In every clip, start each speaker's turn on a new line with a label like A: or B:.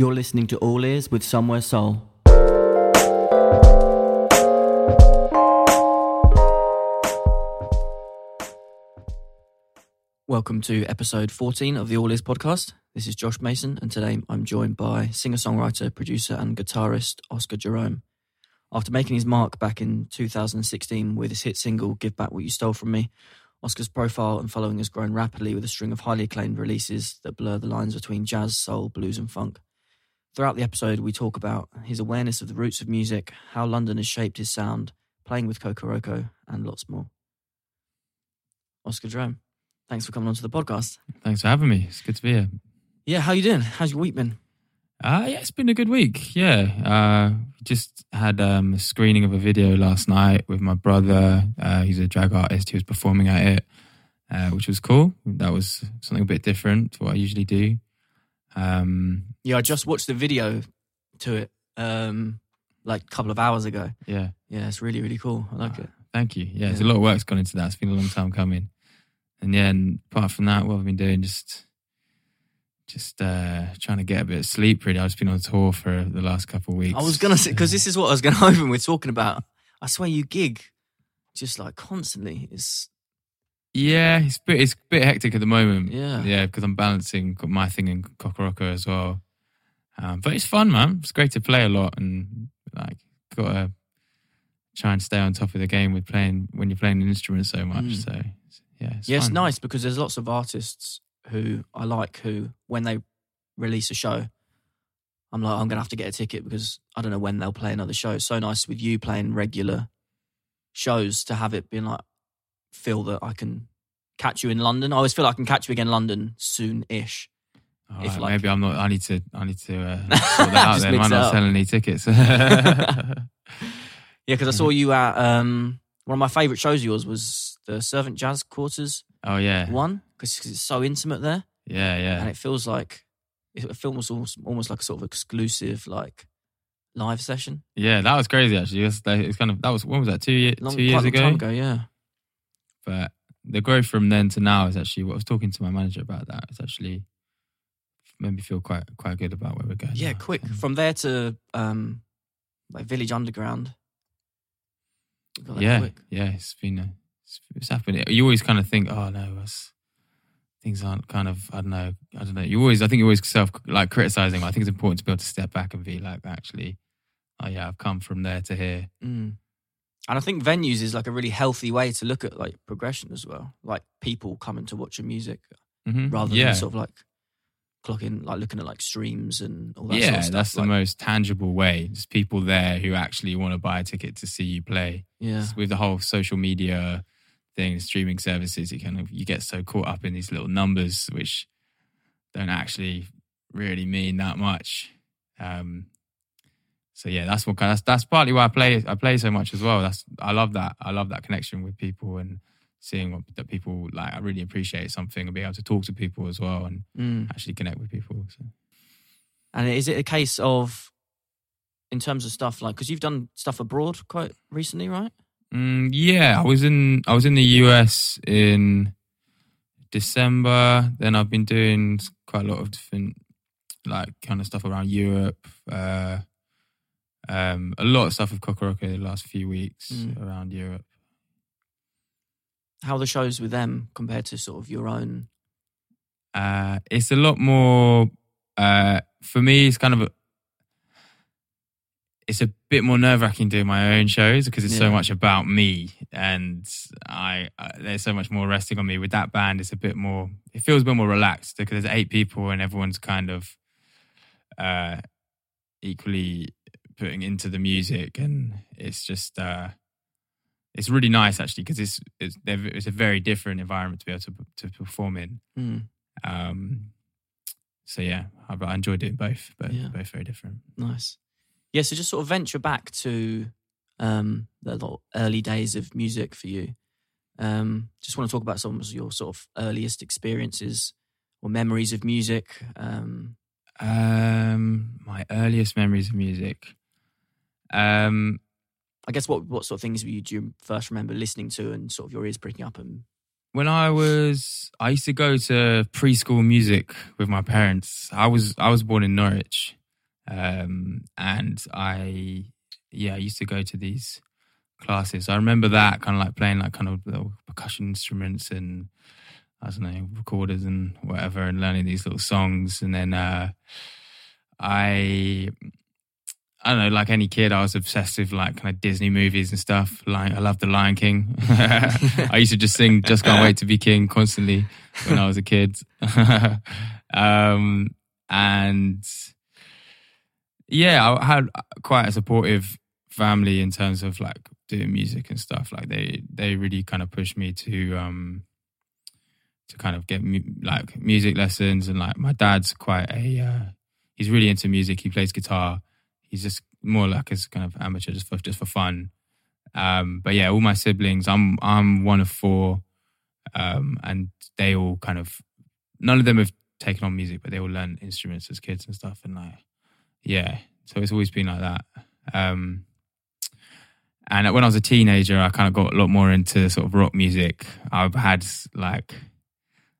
A: You're listening to All Ears with Somewhere Soul. Welcome to episode 14 of the All Ears podcast. This is Josh Mason, and today I'm joined by singer songwriter, producer, and guitarist Oscar Jerome. After making his mark back in 2016 with his hit single Give Back What You Stole From Me, Oscar's profile and following has grown rapidly with a string of highly acclaimed releases that blur the lines between jazz, soul, blues, and funk. Throughout the episode, we talk about his awareness of the roots of music, how London has shaped his sound, playing with Kokoroko, and lots more. Oscar Jerome, thanks for coming onto the podcast.
B: Thanks for having me. It's good to be here.
A: Yeah, how you doing? How's your week been?
B: Uh, yeah, it's been a good week. Yeah. Uh, just had um, a screening of a video last night with my brother. Uh, he's a drag artist. He was performing at it, uh, which was cool. That was something a bit different to what I usually do. Um,
A: Yeah, I just watched the video to it um, like a couple of hours ago.
B: yeah.
A: Yeah, it's really, really cool. I like it.
B: Thank you. Yeah, there's
A: Yeah.
B: a lot of work's gone into that. It's been a long time coming. And yeah, and apart from that, what I've been doing, just just uh trying to get a bit of sleep really. I've just been on tour for the last couple of weeks.
A: I was going to say, because this is what I was going to open with talking about. I swear you gig just like constantly. It's
B: Yeah, it's a bit it's a bit hectic at the moment.
A: Yeah.
B: yeah, because I'm balancing my thing in Kokoroko as well. Um, but it's fun, man. It's great to play a lot and like gotta try and stay on top of the game with playing when you're playing an instrument so much.
A: Mm.
B: So yeah, it's
A: yeah, it's nice because there's lots of artists who I like who, when they release a show, I'm like, I'm going to have to get a ticket because I don't know when they'll play another show. It's so nice with you playing regular shows to have it being like, feel that I can catch you in London. I always feel I can catch you again in London soon ish.
B: All
A: if,
B: right,
A: like-
B: maybe I'm not. I need to. I need to uh, sort that out. Then I'm not selling any tickets.
A: Yeah, because I saw you at um, one of my favourite shows of yours was the Servant Jazz Quarters
B: oh yeah,
A: one because it's so intimate there.
B: yeah, yeah.
A: and it feels like it feels almost, almost like a sort of exclusive like live session.
B: Yeah, that was crazy actually. It was, it was kind of that was when was that two years
A: Long,
B: two years ago.
A: ago, yeah.
B: But the growth from then to now is actually what I was talking to my manager about. That it's actually made me feel quite quite good about where we're going.
A: Yeah,
B: now.
A: quick from there to um, like Village Underground. We got that
B: Yeah,
A: quick.
B: yeah. It's been a, it's, it's happened. You always kind of think, oh no, that's, things aren't kind of I don't know I don't know. You always I think you're always self like criticizing. I think it's important to be able to step back and be like, actually, oh yeah, I've come from there to here.
A: Mm. And I think venues is like a really healthy way to look at like progression as well. Like people coming to watch your music
B: Mhm.
A: rather
B: yeah.
A: than sort of like clocking, like looking at like streams and all that.
B: yeah,
A: sort of stuff.
B: that's the
A: like,
B: most tangible way. Just people there who actually want to buy a ticket to see you play.
A: Yeah,
B: With the whole social media thing, streaming services, you kind of you get so caught up in these little numbers which don't actually really mean that much. Um, so yeah, that's what kind that's that's partly why I play I play so much as well. That's I love that. I love that connection with people and seeing what that people like. I really appreciate something and being able to talk to people as well and
A: Mm.
B: actually connect with people. So.
A: And is it a case of, in terms of stuff like, because you've done stuff abroad quite recently, right?
B: Mm, yeah, I was in I was in the US in December. Then I've been doing quite a lot of different like kind of stuff around Europe. Uh, um, a lot of stuff with Kokoroko the last few weeks
A: Mm.
B: around Europe.
A: How are the shows with them compared to sort of your own?
B: Uh, it's a lot more uh, for me. It's kind of a, it's a bit more nerve wracking doing my own shows because it's so much about me, and I uh, there's so much more resting on me. With that band, it's a bit more. It feels a bit more relaxed because there's eight people and everyone's kind of uh, equally putting into the music, and it's just. Uh, it's really nice actually because it's it's it's a very different environment to be able to to perform in.
A: Mm,
B: Um, so yeah, I, I enjoyed doing both, but
A: Yeah.
B: both very different.
A: nice. Yeah, so just sort of venture back to um, the early days of music for you. Um, just want to talk about some of your sort of earliest experiences or memories of music. Um,
B: Um, my earliest memories of music. Um,
A: I guess what what sort of things were you, do you first remember listening to and sort of your ears pricking up and
B: when I was, I used to go to preschool music with my parents. I was, I was born in Norwich, um, and I yeah I used to go to these classes. I remember that kind of like playing like kind of little percussion instruments and I don't know recorders and whatever, and learning these little songs. And then uh, I I don't know, like any kid, I was obsessed with like kind of Disney movies and stuff. Like I loved The Lion King. I used to just sing "Just Can't Wait to Be King" constantly when I was a kid. um, and yeah, I had quite a supportive family in terms of like doing music and stuff. Like they they really kind of pushed me to um to kind of get mu- like music lessons and like my dad's quite a uh, he's really into music. He plays guitar. He's just more like as kind of amateur just for just for fun. Um, but yeah, all my siblings, I'm I'm one of four, um, and they all kind of none of them have taken on music, but they all learn instruments as kids and stuff. And like, yeah, so it's always been like that. Um, and when I was a teenager, I kind of got a lot more into sort of rock music. I've had like,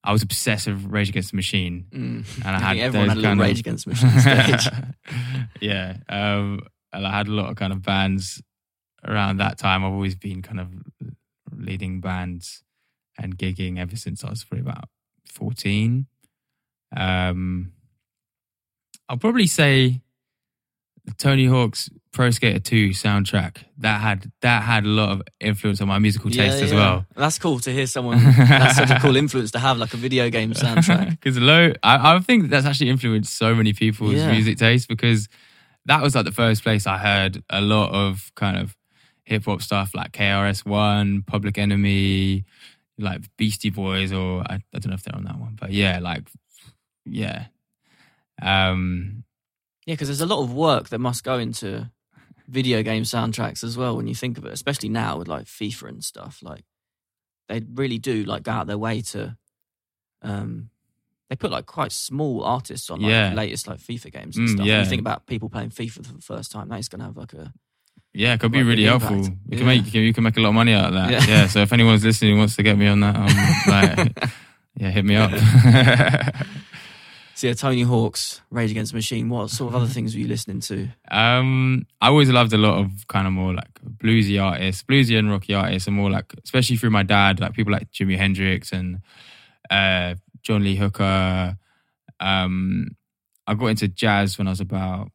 B: I was obsessed with Rage Against the Machine,
A: Mm.
B: and I
A: I
B: had
A: everyone had a little
B: kind of-
A: Rage Against the Machine stage.
B: yeah, um, and I had a lot of kind of bands around that time. I've always been kind of leading bands and gigging ever since I was probably about fourteen. Um, I'll probably say Tony Hawk's Pro Skater 2 soundtrack that had that had a lot of influence on my musical taste
A: Yeah,
B: as
A: yeah.
B: well.
A: That's cool to hear someone. That's such a cool influence to have, like a video game soundtrack.
B: Because low, I, I think that's actually influenced so many people's
A: Yeah.
B: music taste because that was like the first place I heard a lot of kind of hip hop stuff like KRS One, Public Enemy, like Beastie Boys, or I, I don't know if they're on that one, but yeah, like yeah, um,
A: Yeah, because there's a lot of work that must go into video game soundtracks as well. When you think of it, especially now with like FIFA and stuff, like they really do like go out their way to. Um, they put like quite small artists on like
B: Yeah.
A: the latest like FIFA games and
B: Mm,
A: stuff.
B: yeah.
A: You think about people playing FIFA for the first time. That is going to have like a
B: yeah, it could be really helpful. You
A: Yeah.
B: can make you can, you can make a lot of money out of that.
A: Yeah.
B: Yeah. So if anyone's listening who wants to get me on that, um, like, yeah, hit me up.
A: So yeah, Tony Hawk's Rage Against the Machine. What sort of other things were you listening to?
B: Um, I always loved a lot of kind of more like bluesy artists, bluesy and rocky artists, and more like, especially through my dad, like people like Jimi Hendrix and uh, John Lee Hooker. Um, I got into jazz when I was about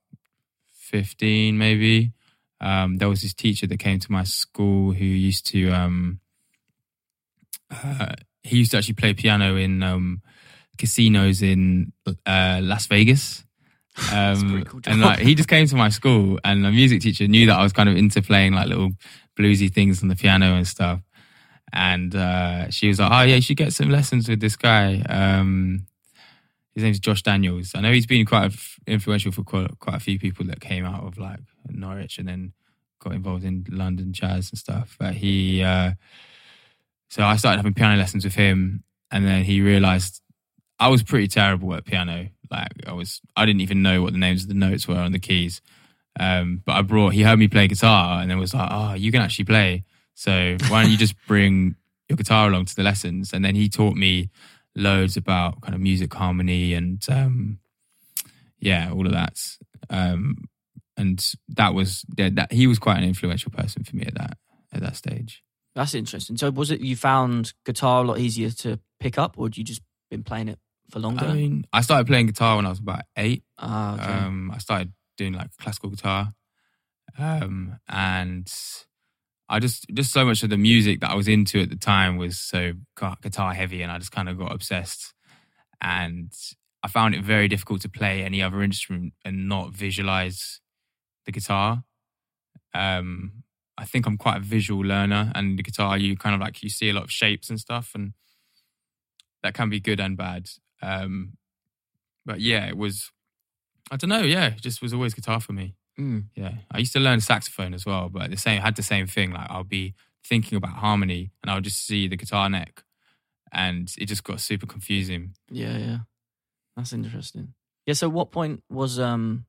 B: fifteen, maybe. Um, there was this teacher that came to my school who used to um, uh, he used to actually play piano in um, casinos in uh, Las Vegas. Um,
A: cool
B: and like he just came to my school, and the music teacher knew that I was kind of into playing like little bluesy things on the piano and stuff. And uh, she was like, "Oh yeah, you should get some lessons with this guy. Um, his name's Josh Daniels. I know he's been quite influential for quite, quite a few people that came out of like Norwich and then got involved in London jazz and stuff. But he, uh, so I started having piano lessons with him, and then he realized I was pretty terrible at piano. Like I was, I didn't even know what the names of the notes were on the keys. Um, but I brought, he heard me play guitar, and then was like, "Oh, you can actually play. So why don't you just bring your guitar along to the lessons?" And then he taught me loads about kind of music harmony and um, yeah, all of that. Um, and that was yeah, that he was quite an influential person for me at that at that stage.
A: That's interesting. So was it you found guitar a lot easier to pick up, or did you just been playing it for longer?
B: I mean, I started playing guitar when I was about eight.
A: ah, okay.
B: Um, I started doing like classical guitar, um, and I just just so much of the music that I was into at the time was so guitar heavy, and I just kind of got obsessed. And I found it very difficult to play any other instrument and not visualize the guitar. Um, I think I'm quite a visual learner, and the guitar you kind of like you see a lot of shapes and stuff, and that can be good and bad. Um, but yeah, it was. I don't know. Yeah, it just was always guitar for me.
A: Mm.
B: Yeah, I used to learn saxophone as well, but the same had the same thing. Like I'll be thinking about harmony, and I'll just see the guitar neck, and it just got super confusing.
A: Yeah, yeah. That's interesting. Yeah, so what point was um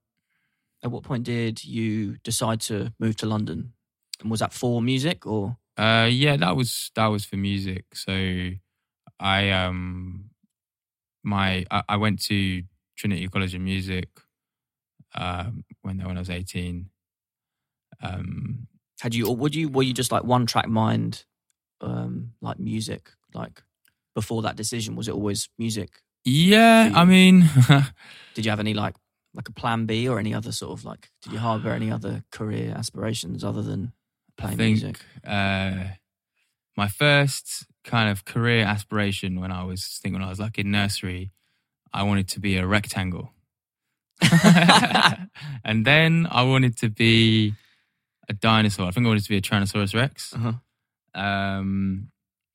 A: at what point did you decide to move to London? And was that for music or
B: Uh, yeah, that was that was for music. So I um my I, I went to Trinity College of Music um, when when I was eighteen. Um,
A: Had you, or would you, were you just like one track mind, um, like music, like before that decision? Was it always music?
B: yeah, I mean,
A: Did you have any like, like a plan B or any other sort of like, did you harbor any other career aspirations other than
B: I
A: playing
B: think
A: music?
B: uh, my first kind of career aspiration when I was I think when I was like in nursery, I wanted to be a rectangle. and then I wanted to be a dinosaur. I think I wanted to be a Tyrannosaurus Rex.
A: Uh-huh.
B: Um,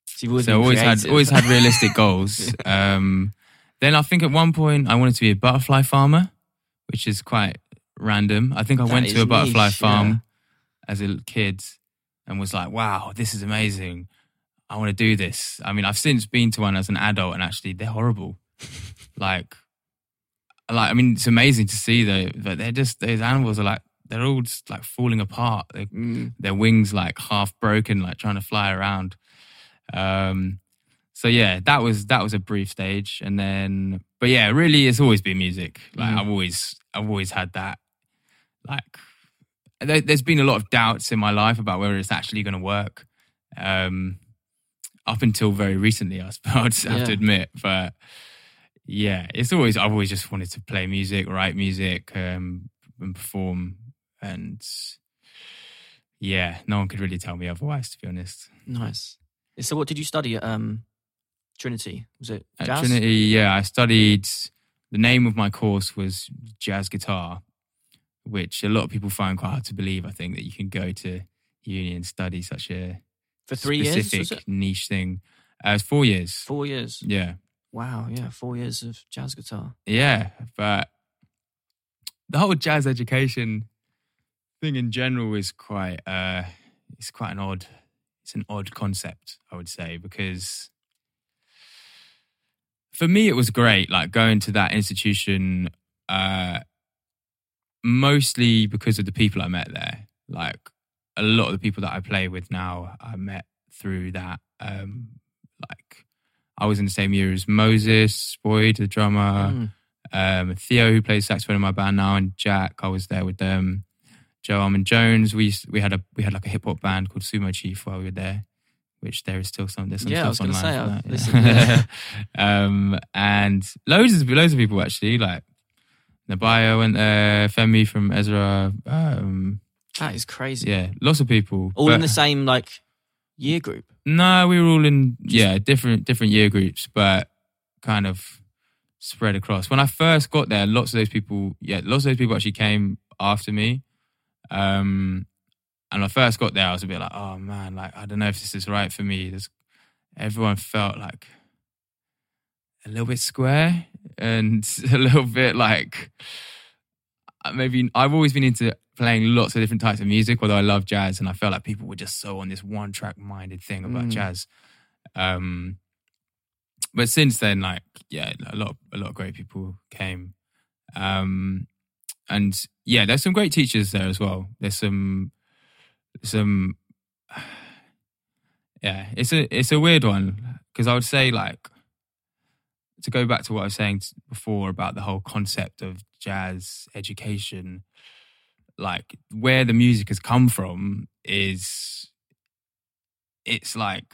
A: So always,
B: so always had always had realistic goals. Um, then I think at one point I wanted to be a butterfly farmer, which is quite random. I think I
A: That
B: went to a butterfly
A: niche,
B: farm
A: yeah.
B: as a kid and was like, "Wow, this is amazing! I want to do this." I mean, I've since been to one as an adult, and actually, they're horrible. like, like I mean, it's amazing to see though, but they're just those animals are like they're all just like falling apart. They,
A: Mm.
B: their wings like half broken, like trying to fly around. Um, so yeah, that was that was a brief stage, and then, but yeah, really, it's always been music. Like
A: Mm.
B: I've always, I've always had that. Like, there, there's been a lot of doubts in my life about whether it's actually going to work. Um, up until very recently, I suppose I have to admit, but yeah, it's always I've always just wanted to play music, write music, um, and perform, and yeah, no one could really tell me otherwise, to be honest.
A: Nice. So what did you study at um, Trinity? Was it
B: At? Trinity, yeah, I studied. The name of my course was jazz guitar, which a lot of people find quite hard to believe. I think that you can go to uni and study such a
A: For three
B: specific
A: it?
B: niche thing. Uh, it's four years.
A: Four years.
B: Yeah,
A: Wow, yeah, four years of jazz guitar.
B: yeah, but the whole jazz education thing in general is quite. uh It's quite an odd. It's an odd concept, I would say, because for me it was great like going to that institution uh mostly because of the people i met there like a lot of the people that i play with now i met through that um like i was in the same year as moses boyd the drummer
A: Mm.
B: um theo who plays saxophone in my band now and jack i was there with them joe Armon-Jones we used, we had a we had like a hip-hop band called sumo chief while we were there which there is still some there's some
A: Yeah, I
B: stuff
A: was gonna
B: online
A: say,
B: for that, yeah.
A: yeah.
B: um, and loads of loads of people actually, like Nubya went there, Femi from Ezra, um,
A: That is crazy.
B: yeah, lots of people.
A: All in the same like year group.
B: No, we were all in yeah different different year groups, but kind of spread across. When I first got there, lots of those people, yeah, lots of those people actually came after me. Um, and when I first got there, I was a bit like, oh man, like I don't know if this is right for me. There's, everyone felt like a little bit square and a little bit like uh, maybe I've always been into playing lots of different types of music, although I love jazz, and I felt like people were just so on this one track minded thing about
A: Mm.
B: jazz. Um, but since then, like yeah, a lot a lot of great people came, um, and yeah, there's some great teachers there as well. There's some some yeah, it's a it's a weird one because I would say like to go back to what I was saying before about the whole concept of jazz education, like where the music has come from is it's like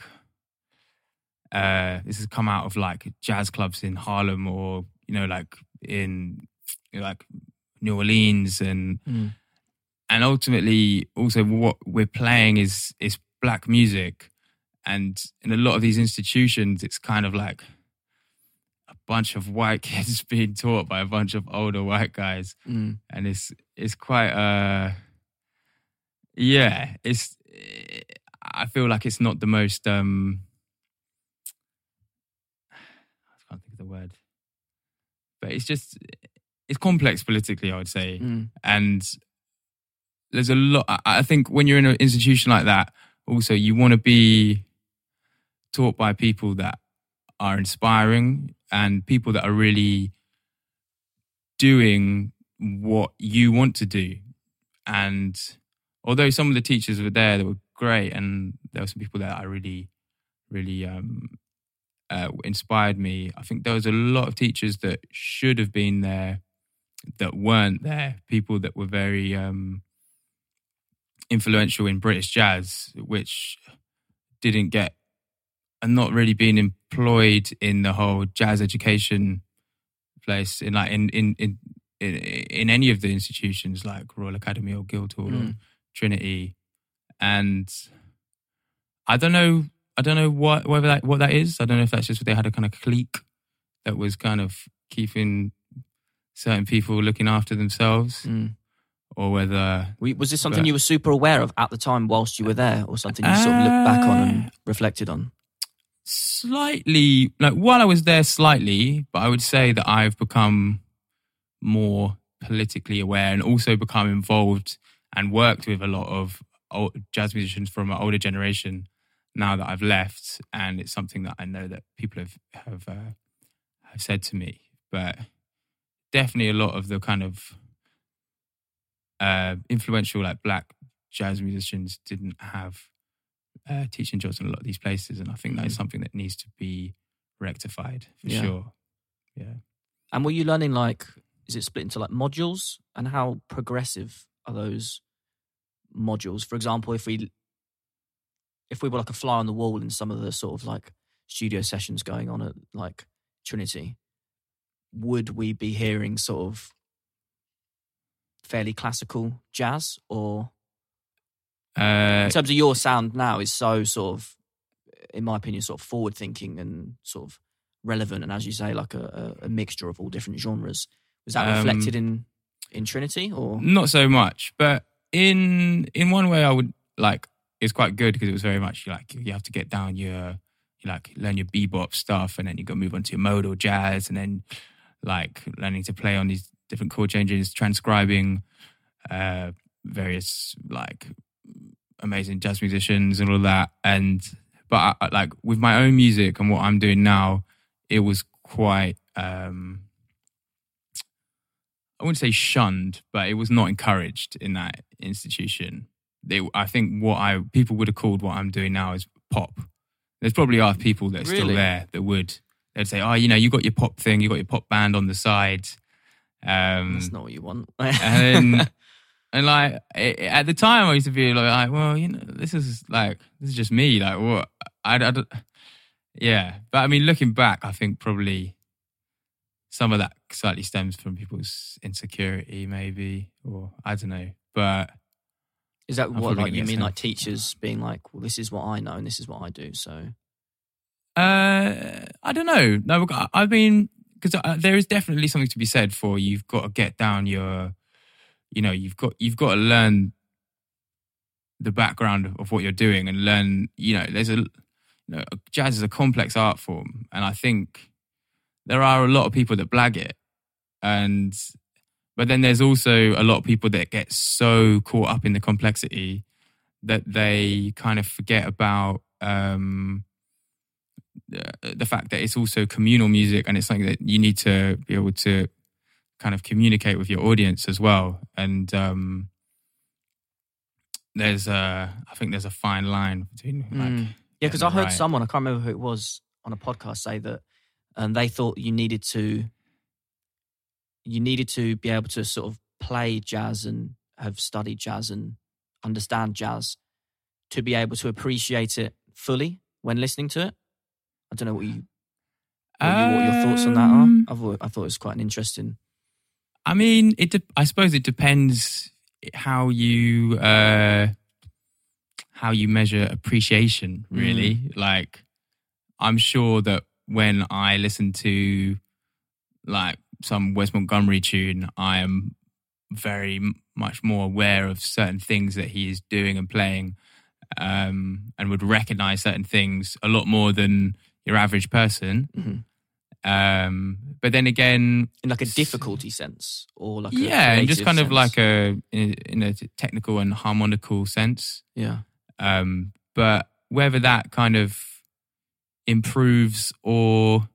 B: uh this has come out of like jazz clubs in Harlem or you know like in like New Orleans and
A: Mm.
B: and ultimately also what we're playing is is black music and in a lot of these institutions it's kind of like bunch of white kids being taught by a bunch of older white guys
A: Mm.
B: and it's it's quite uh yeah it's i feel like it's not the most um i can't think of the word but it's just it's complex politically i would say
A: Mm.
B: and there's a lot I- i think when you're in an institution like that also you want to be taught by people that are inspiring and people that are really doing what you want to do. And although some of the teachers were there that were great and there were some people that i really really um uh, inspired me. I think there was a lot of teachers that should have been there that weren't there, people that were very um, influential in British jazz, which didn't get and not really being employed in the whole jazz education place in like in in in in, in any of the institutions like Royal Academy or Guildhall
A: Mm.
B: or Trinity, and I don't know. I don't know what whether that what that is. I don't know if that's just they had a kind of clique that was kind of keeping certain people looking after themselves,
A: Mm.
B: or whether
A: We- Was this something
B: But-
A: you were super aware of at the time whilst you were there, or something you sort of looked back on and reflected on?
B: Slightly like while I was there slightly, but I would say that I've become more politically aware and also become involved and worked with a lot of old jazz musicians from an older generation now that I've left. And it's something that I know that people have have uh, have said to me. But definitely a lot of the kind of uh, influential like black jazz musicians didn't have uh, teaching jobs in a lot of these places, and I think that is
A: Mhm.
B: something that needs to be rectified for
A: Yeah.
B: sure. Yeah.
A: And were you learning like, is it split into like modules? And how progressive are those modules? For example, if we if we were like a fly on the wall in some of the sort of like studio sessions going on at like Trinity, would we be hearing sort of fairly classical jazz or
B: Uh,
A: in terms of your sound now is so sort of in my opinion sort of forward thinking and sort of relevant and as you say like a, a, mixture of all different genres. Was that
B: Um,
A: reflected in in trinity or?
B: Not so much, but in in one way, I would like it's quite good because it was very much like you have to get down your you like learn your bebop stuff, and then you got to move on to your modal jazz, and then like learning to play on these different chord changes, transcribing uh, various like amazing jazz musicians and all that. And but I, like with my own music and what I'm doing now, it was quite. um I wouldn't say shunned, but it was not encouraged in that institution. They, I think what I people would have called what I'm doing now is pop. There's probably are people that are still there that would they'd say, oh, you know, you got your pop thing, you got your pop band on the side, um,
A: that's not what you want
B: and then- and like it, at the time, I used to be like, well, you know, this is like this is just me. Like what? I, I don't- yeah. But I mean, looking back, I think probably some of that slightly stems from people's insecurity, maybe, or I don't know. But
A: is that
B: I'm
A: what like you mean like teachers being like well this is what i know and this is what i do so
B: Uh, I don't know. No, I- I mean, because there is definitely something to be said for you've got to get down your, you know, you've got you've got to learn the background of what you're doing and learn. You know, there's a, you know, jazz is a complex art form, and I think there are a lot of people that blag it, and but then there's also a lot of people that get so caught up in the complexity that they kind of forget about. um the, the fact that it's also communal music and it's something that you need to be able to kind of communicate with your audience as well and um there's a i think there's a fine line between like
A: Mm. yeah because i heard
B: right.
A: someone i can't remember who it was on a podcast say that um, they thought you needed to you needed to be able to sort of play jazz and have studied jazz and understand jazz to be able to appreciate it fully when listening to it. I don't know what you what, you, what your thoughts on that are.
B: Um,
A: I thought I thought it was quite an interesting.
B: I mean, it. De- I suppose it depends how you uh, how you measure appreciation. Really, like I'm sure that when I listen to like some Wes Montgomery tune, I am very much more aware of certain things that he is doing and playing, um, and would recognize certain things a lot more than your average person.
A: Mhm.
B: Um, but then again,
A: In like a difficulty sense, or like
B: yeah, and just kind of like a in, in a technical and harmonical sense.
A: yeah,
B: Um, but whether that kind of improves or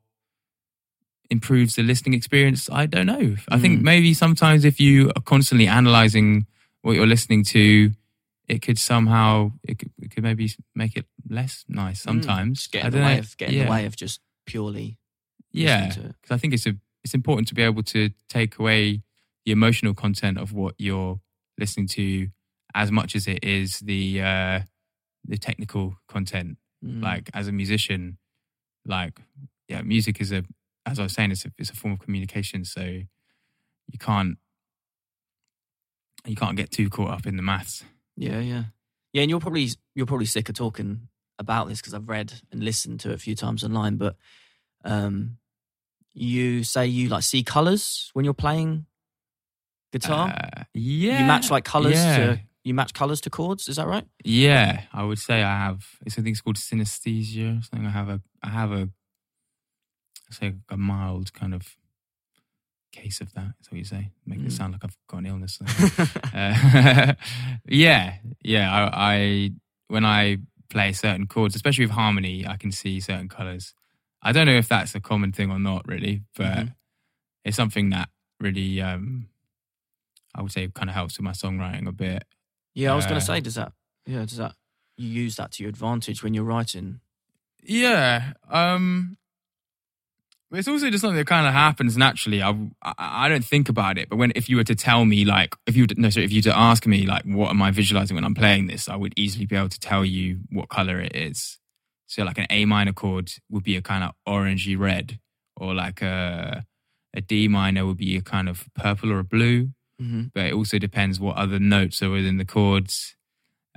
B: improves the listening experience, I don't know. I think
A: Mm.
B: maybe sometimes if you are constantly analyzing what you're listening to, it could somehow it could, it could maybe make it less nice sometimes.
A: Mm, get
B: I
A: in the way
B: know.
A: of get in
B: yeah.
A: the way of just purely
B: yeah,
A: listening to it.
B: because I think it's a it's important to be able to take away the emotional content of what you're listening to as much as it is the uh, the technical content.
A: Mm.
B: Like as a musician, like yeah, music is a as I was saying, it's a it's a form of communication. So you can't you can't get too caught up in the maths.
A: Yeah, yeah, yeah. And you're probably you're probably sick of talking about this because I've read and listened to it a few times online. But um, you say you like see colors when you're playing guitar.
B: Uh, yeah,
A: you match like colors
B: yeah.
A: to you match colors to chords. Is that right?
B: Yeah, I would say I have. It's I think it's called synesthesia. Something I have a. I have a. I say a mild kind of case of that. Is what you say? Make
A: Mm.
B: it sound like I've got an illness. uh, yeah, yeah. I, I when I play certain chords, especially with harmony, I can see certain colors. I don't know if that's a common thing or not, really, but
A: Mhm.
B: it's something that really, um, I would say, kind of helps with my songwriting a bit.
A: yeah, I was going
B: Uh,
A: to say, does that? Yeah, does that? You use that to your advantage when you're writing.
B: Yeah. Um but it's also just something that kind of happens naturally. I, I I don't think about it, but when if you were to tell me like if you no sorry if you were to ask me like what am I visualizing when I'm playing this, I would easily be able to tell you what color it is. So like an A minor chord would be a kind of orangey red, or like a a D minor would be a kind of purple or a blue.
A: hmm
B: But it also depends what other notes are within the chords.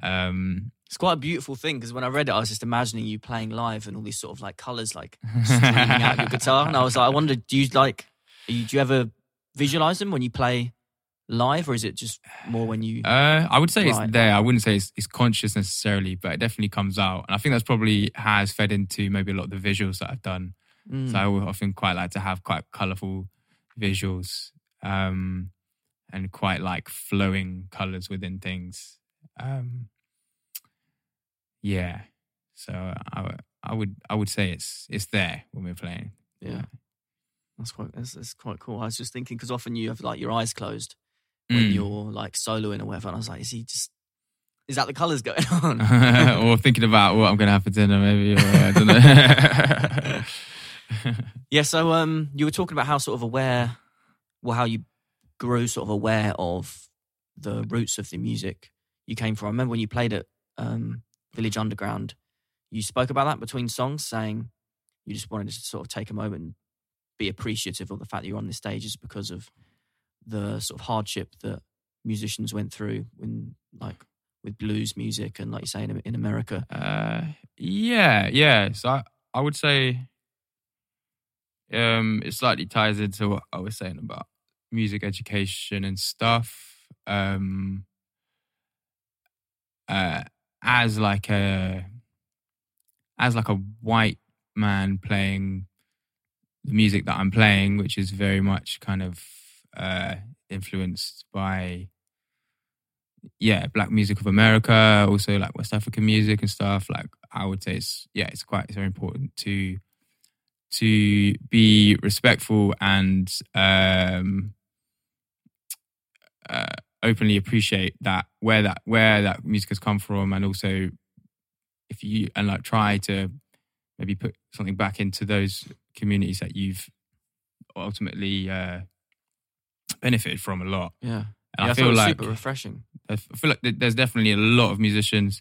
B: Um,
A: It's quite a beautiful thing because when I read it, I was just imagining you playing live and all these sort of like colors like streaming out your guitar, and I was like, I wonder, do you like, you, do you ever visualize them when you play live, or is it just more when you?
B: Uh, I would say
A: Right.
B: it's there. I wouldn't say it's, it's conscious necessarily, but it definitely comes out. And I think that's probably has fed into maybe a lot of the visuals that I've done.
A: Mm.
B: So I often quite like to have quite colorful visuals um, and quite like flowing colors within things. Um, yeah. So I, would- I would I would say it's it's there when we're playing.
A: yeah, that's quite that's, that's quite cool. I was just thinking because often you have like your eyes closed when
B: Mm.
A: you're like soloing or whatever, and I was like, is he just? Is that the colors going on?
B: or thinking about what I'm going to have for dinner, maybe. Or, I don't know.
A: Yeah, so um, you were talking about how sort of aware, well, how you grew sort of aware of the roots of the music you came from. I remember when you played at um, Village Underground, you spoke about that between songs, saying you just wanted to sort of take a moment and be appreciative of the fact that you're on this stage is because of the sort of hardship that musicians went through when, like, with blues music and, like you say, in, in America.
B: Uh, yeah, yeah. So I, I would say um, it slightly ties into what I was saying about music education and stuff. Um, uh, as like a as like a white man playing the music that I'm playing, which is very much kind of uh, influenced by yeah, black music of America, also like West African music and stuff. Like I would say it's yeah, it's quite it's very important to to be respectful and um uh, openly appreciate that where that where that music has come from and also if you and like try to maybe put something back into those communities that you've ultimately uh benefited from a lot
A: Yeah.
B: and
A: yeah,
B: I feel like
A: super refreshing.
B: I feel like there's definitely a lot of musicians.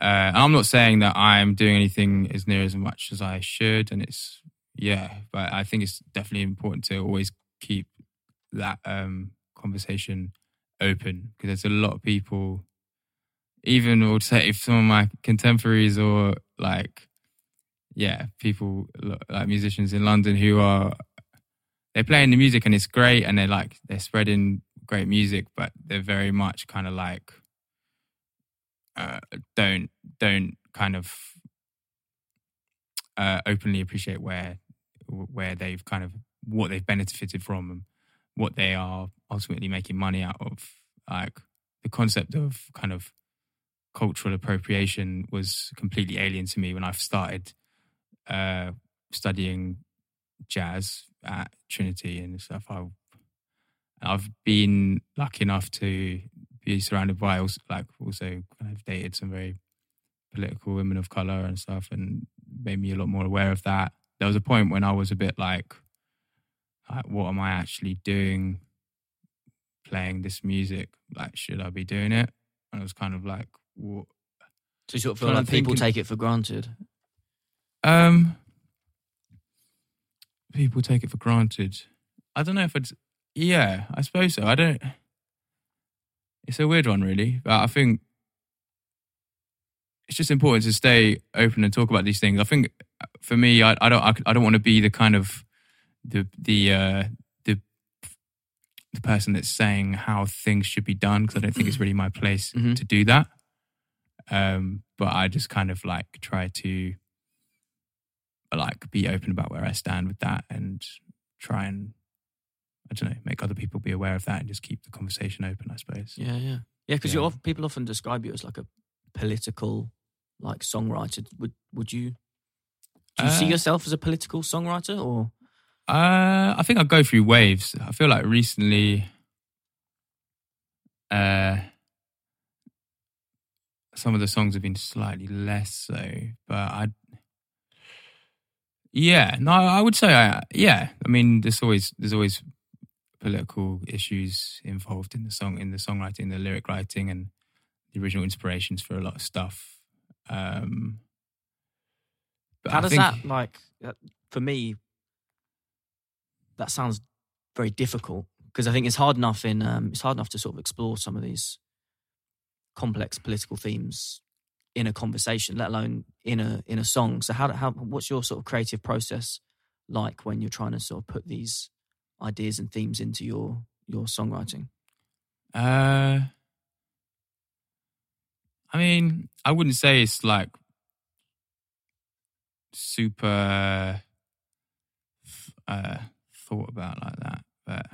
B: Uh, and I'm not saying that I'm doing anything as near as much as I should, and it's yeah, but I think it's definitely important to always keep that um, conversation open because there's a lot of people. Even I would say if some of my contemporaries or like, yeah, people like musicians in London who are they're playing the music and it's great and they're like they're spreading great music, but they're very much kind of like uh, don't don't kind of uh, openly appreciate where where they've kind of what they've benefited from and what they are ultimately making money out of. Like the concept of kind of cultural appropriation was completely alien to me when I started uh, studying jazz at Trinity and stuff. I I've been lucky enough to be surrounded by also, like also I've dated some very political women of color and stuff, and made me a lot more aware of that. There was a point when I was a bit like, like what am I actually doing playing this music. Like, should I be doing it? And it was kind of like, what?
A: So you sort of feel like people
B: thinking-
A: take it for granted.
B: Um, people take it for granted. I don't know if it's. Yeah, I suppose so. I don't. It's a weird one, really. But I think it's just important to stay open and talk about these things. I think uh, for me, I, I don't. I, I don't want to be the kind of the the uh, the the person that's saying how things should be done because I don't think it's really my place
A: Mhm.
B: to do that. Um, but I just kind of like try to like be open about where I stand with that and try and I don't know make other people be aware of that and just keep the conversation open. I suppose.
A: Yeah, yeah, yeah. Because
B: Yeah.
A: people often describe you as like a political, like songwriter. Would would you? Do you see
B: Uh,
A: yourself as a political songwriter, or
B: Uh, I think I go through waves. I feel like recently, uh, some of the songs have been slightly less so, but I, yeah, no, I would say, I, yeah. I mean, there's always there's always political issues involved in the song, in the songwriting, the lyric writing, and the original inspirations for a lot of stuff. Um, but
A: how
B: I
A: does
B: think-
A: that like? uh, For me, that sounds very difficult because I think it's hard enough in um, it's hard enough to sort of explore some of these complex political themes in a conversation, let alone in a in a song. So how how what's your sort of creative process like when you're trying to sort of put these ideas and themes into your your songwriting?
B: Uh, I mean, I wouldn't say it's like super uh, thought about like that, but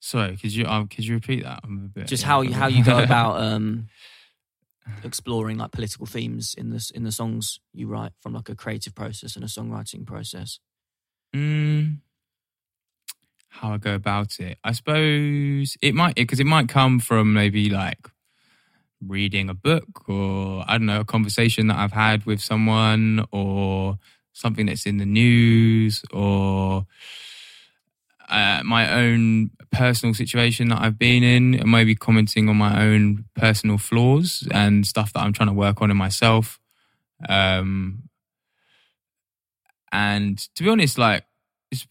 B: sorry, could you um, could you repeat that? I'm a bit
A: Just
B: yeah,
A: how you how you go about um, exploring like political themes in this in the songs you write from like a creative process and a songwriting process.
B: Mm, how I go about it. I suppose it might because it might come from maybe like reading a book or I don't know a conversation that I've had with someone or something that's in the news or uh, my own personal situation that I've been in and maybe commenting on my own personal flaws and stuff that I'm trying to work on in myself. Um, and to be honest, like it's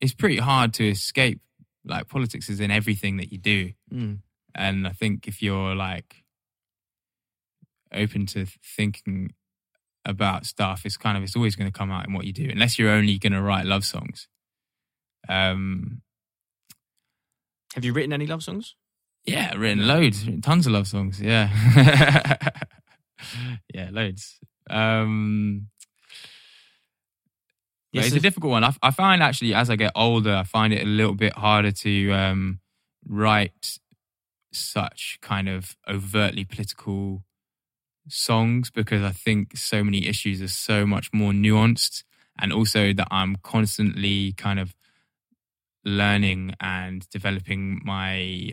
B: it's pretty hard to escape. Like politics is in everything that you do,
A: Mm.
B: and I think if you're like open to thinking about stuff, it's kind of it's always going to come out in what you do, unless you're only going to write love songs. Um,
A: Have you written any love songs?
B: yeah, written loads, written tons of love songs. Yeah, yeah, loads. Um,
A: Yes,
B: it's a
A: if-
B: difficult one. I, I find actually as I get older, I find it a little bit harder to um, write such kind of overtly political songs because I think so many issues are so much more nuanced, and also that I'm constantly kind of learning and developing my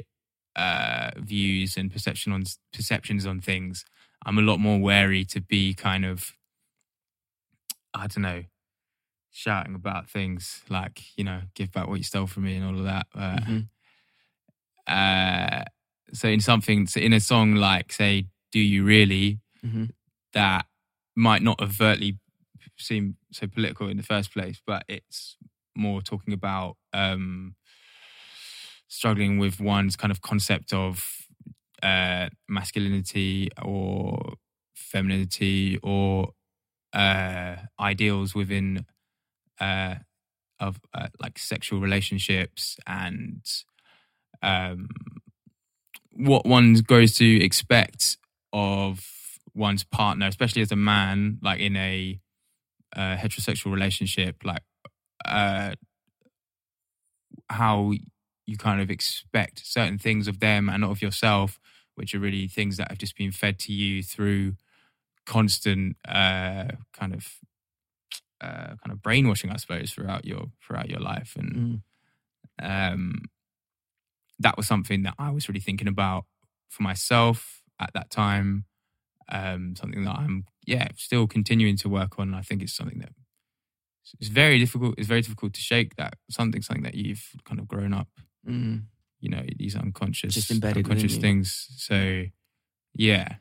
B: uh, views and perception on perceptions on things. I'm a lot more wary to be kind of I don't know shouting about things like you know give back what you stole from me and all of that. Uh,
A: Mhm.
B: uh, so in something, so in a song like say, "Do You Really,"
A: Mhm.
B: that might not overtly seem so political in the first place, but it's more talking about um, struggling with one's kind of concept of uh, masculinity or femininity or uh, ideals within uh, of uh, like sexual relationships and um, what one goes to expect of one's partner, especially as a man, like in a uh, heterosexual relationship, like uh, how you kind of expect certain things of them and not of yourself, which are really things that have just been fed to you through constant uh, kind of uh, kind of brainwashing, I suppose, throughout your throughout your life, and
A: Mm.
B: um, that was something that I was really thinking about for myself at that time. Um, something that I'm, yeah, still continuing to work on. I think it's something that it's very difficult. It's very difficult to shake that something, something that you've kind of grown up,
A: Mm.
B: you know these unconscious
A: Just embedded
B: unconscious things. So yeah,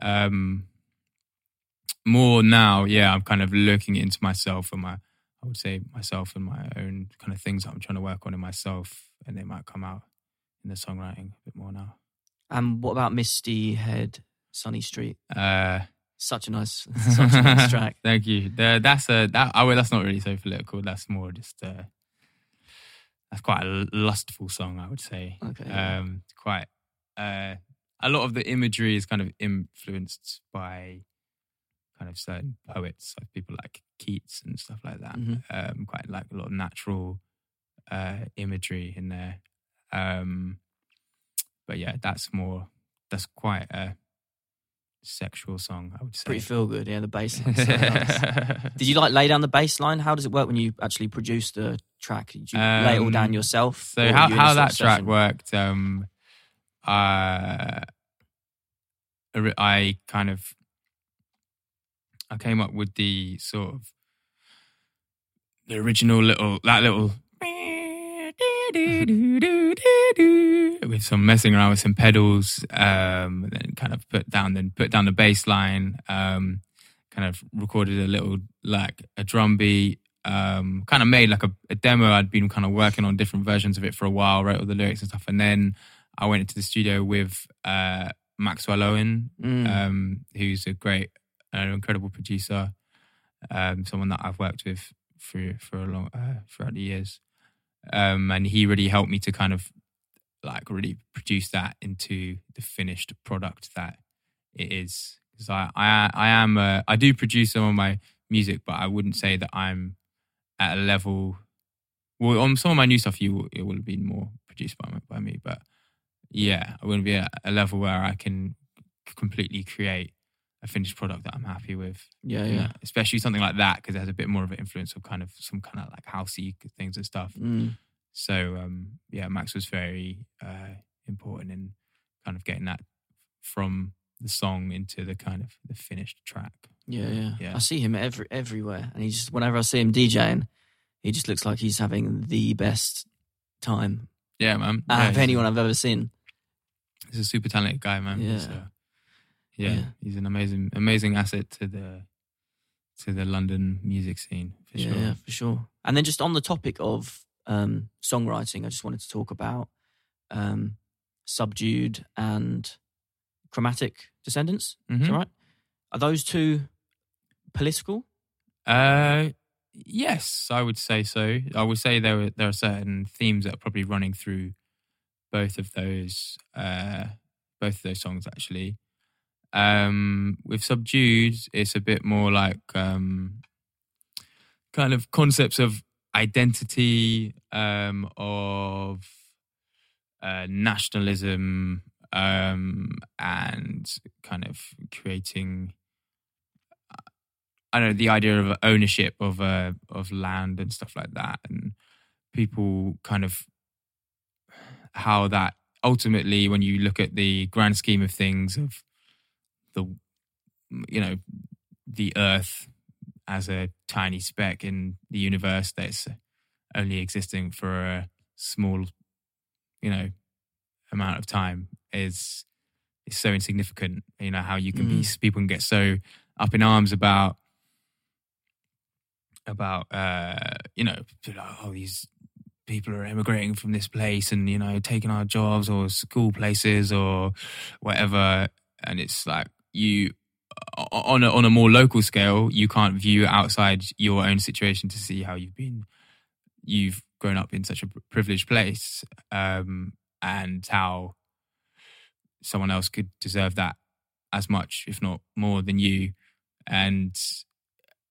B: um, more now. Yeah, I'm kind of looking into myself and my I would say myself and my own kind of things that I'm trying to work on in myself, and they might come out in the songwriting a bit more now.
A: And what about Misty Head, Sunny Street?
B: Uh,
A: Such a nice, such a nice track.
B: Thank you. The, that's a that. I well, that's not really so political. That's more just. Uh, that's quite a lustful song, I would say.
A: Okay.
B: Um, quite. Uh, a lot of the imagery is kind of influenced by kind of certain poets, like people like Keats and stuff like that.
A: Mhm.
B: Um, quite like a lot of natural uh, imagery in there. Um, but yeah, that's more. That's quite a sexual song, I would say.
A: Pretty feel good. Yeah, the bass. so nice. Did you like lay down the bass line? How does it work when you actually produce the track? Did you lay it all down
B: Um,
A: yourself?
B: So how
A: you
B: how that track
A: session?
B: worked? Um, uh, I kind of I came up with the sort of the original little that little with some messing around with some pedals, um, and then kind of put down then put down the bass line, um, kind of recorded a little like a drum beat, um, kind of made like a, a demo. I'd been kind of working on different versions of it for a while, wrote all the lyrics and stuff, and then I went into the studio with uh, Maxwell Owen,
A: Mm.
B: um, who's a great, an incredible producer, um, someone that I've worked with for for a long uh, throughout the years, um, and he really helped me to kind of like really produce that into the finished product that it is. Because I I I am uh, I do produce some of my music, but I wouldn't say that I'm at a level. Well, on some of my new stuff, you will, it will have been more produced by by me, but yeah, I wouldn't be at a level where I can completely create a finished product that I'm happy with.
A: yeah, yeah.
B: know, especially something like that because it has a bit more of an influence of kind of some kind of like housey things and stuff.
A: Mm.
B: So um, yeah, Max was very uh, important in kind of getting that from the song into the kind of the finished track.
A: Yeah, yeah,
B: Yeah.
A: I see him every everywhere, and he just whenever I see him DJing, he just looks like he's having the best time
B: Yeah, man.
A: out
B: Yeah,
A: of anyone I've ever seen.
B: He's a super talented guy, man.
A: Yeah.
B: So, yeah,
A: Yeah.
B: he's an amazing, amazing asset to the to the London music scene for
A: yeah,
B: sure.
A: yeah, for sure. And then just on the topic of um, songwriting, I just wanted to talk about um, subdued and chromatic descendants. Is
B: Mhm.
A: that right? Are those two political?
B: Uh, yes, I would say so. I would say there are, there are certain themes that are probably running through both of those uh, both of those songs actually. Um, with subdued, it's a bit more like um, kind of concepts of identity, um, of uh, nationalism, um, and kind of creating I don't know the idea of ownership of uh, of land and stuff like that, and people kind of how that ultimately, when you look at the grand scheme of things of the you know the Earth as a tiny speck in the universe that's only existing for a small you know amount of time is is so insignificant. You know how you can be people can get so up in arms about about uh you know like, oh these people are immigrating from this place and you know taking our jobs or school places or whatever and it's like you on a, on a more local scale you can't view outside your own situation to see how you've been you've grown up in such a privileged place um and how someone else could deserve that as much if not more than you. And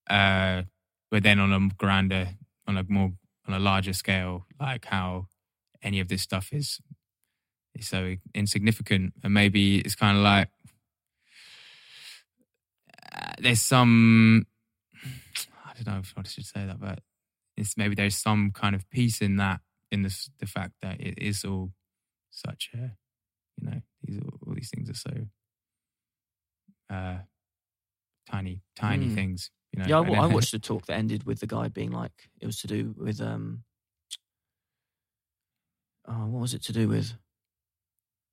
B: uh but then on a grander on a more on a larger scale like how any of this stuff is is so insignificant. And maybe it's kind of like there's some i don't know if i should say that but it's maybe there's some kind of peace in that in this the fact that it is all such a you know these all these things are so uh tiny tiny
A: Mm.
B: things you know
A: Yeah, I, I watched a talk that ended with the guy being like, it was to do with um, oh, what was it to do with?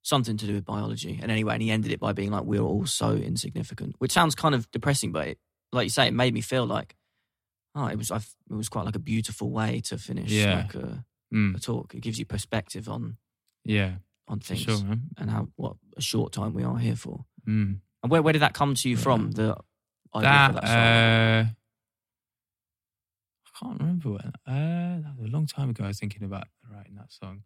A: Something to do with biology. And anyway, and he ended it by being like, "We're all so insignificant," which sounds kind of depressing, but it, like you say, it made me feel like, oh, it was I've, it was quite like a beautiful way to finish
B: Yeah.
A: like a,
B: Mm,
A: a talk. It gives you perspective on
B: yeah,
A: on things
B: sure,
A: and how what a short time we are here for.
B: Mm.
A: And where where did that come to you
B: Yeah.
A: from? The idea
B: That,
A: for that song?
B: uh, I can't remember when. Uh, that was a long time ago. I was thinking about writing that song.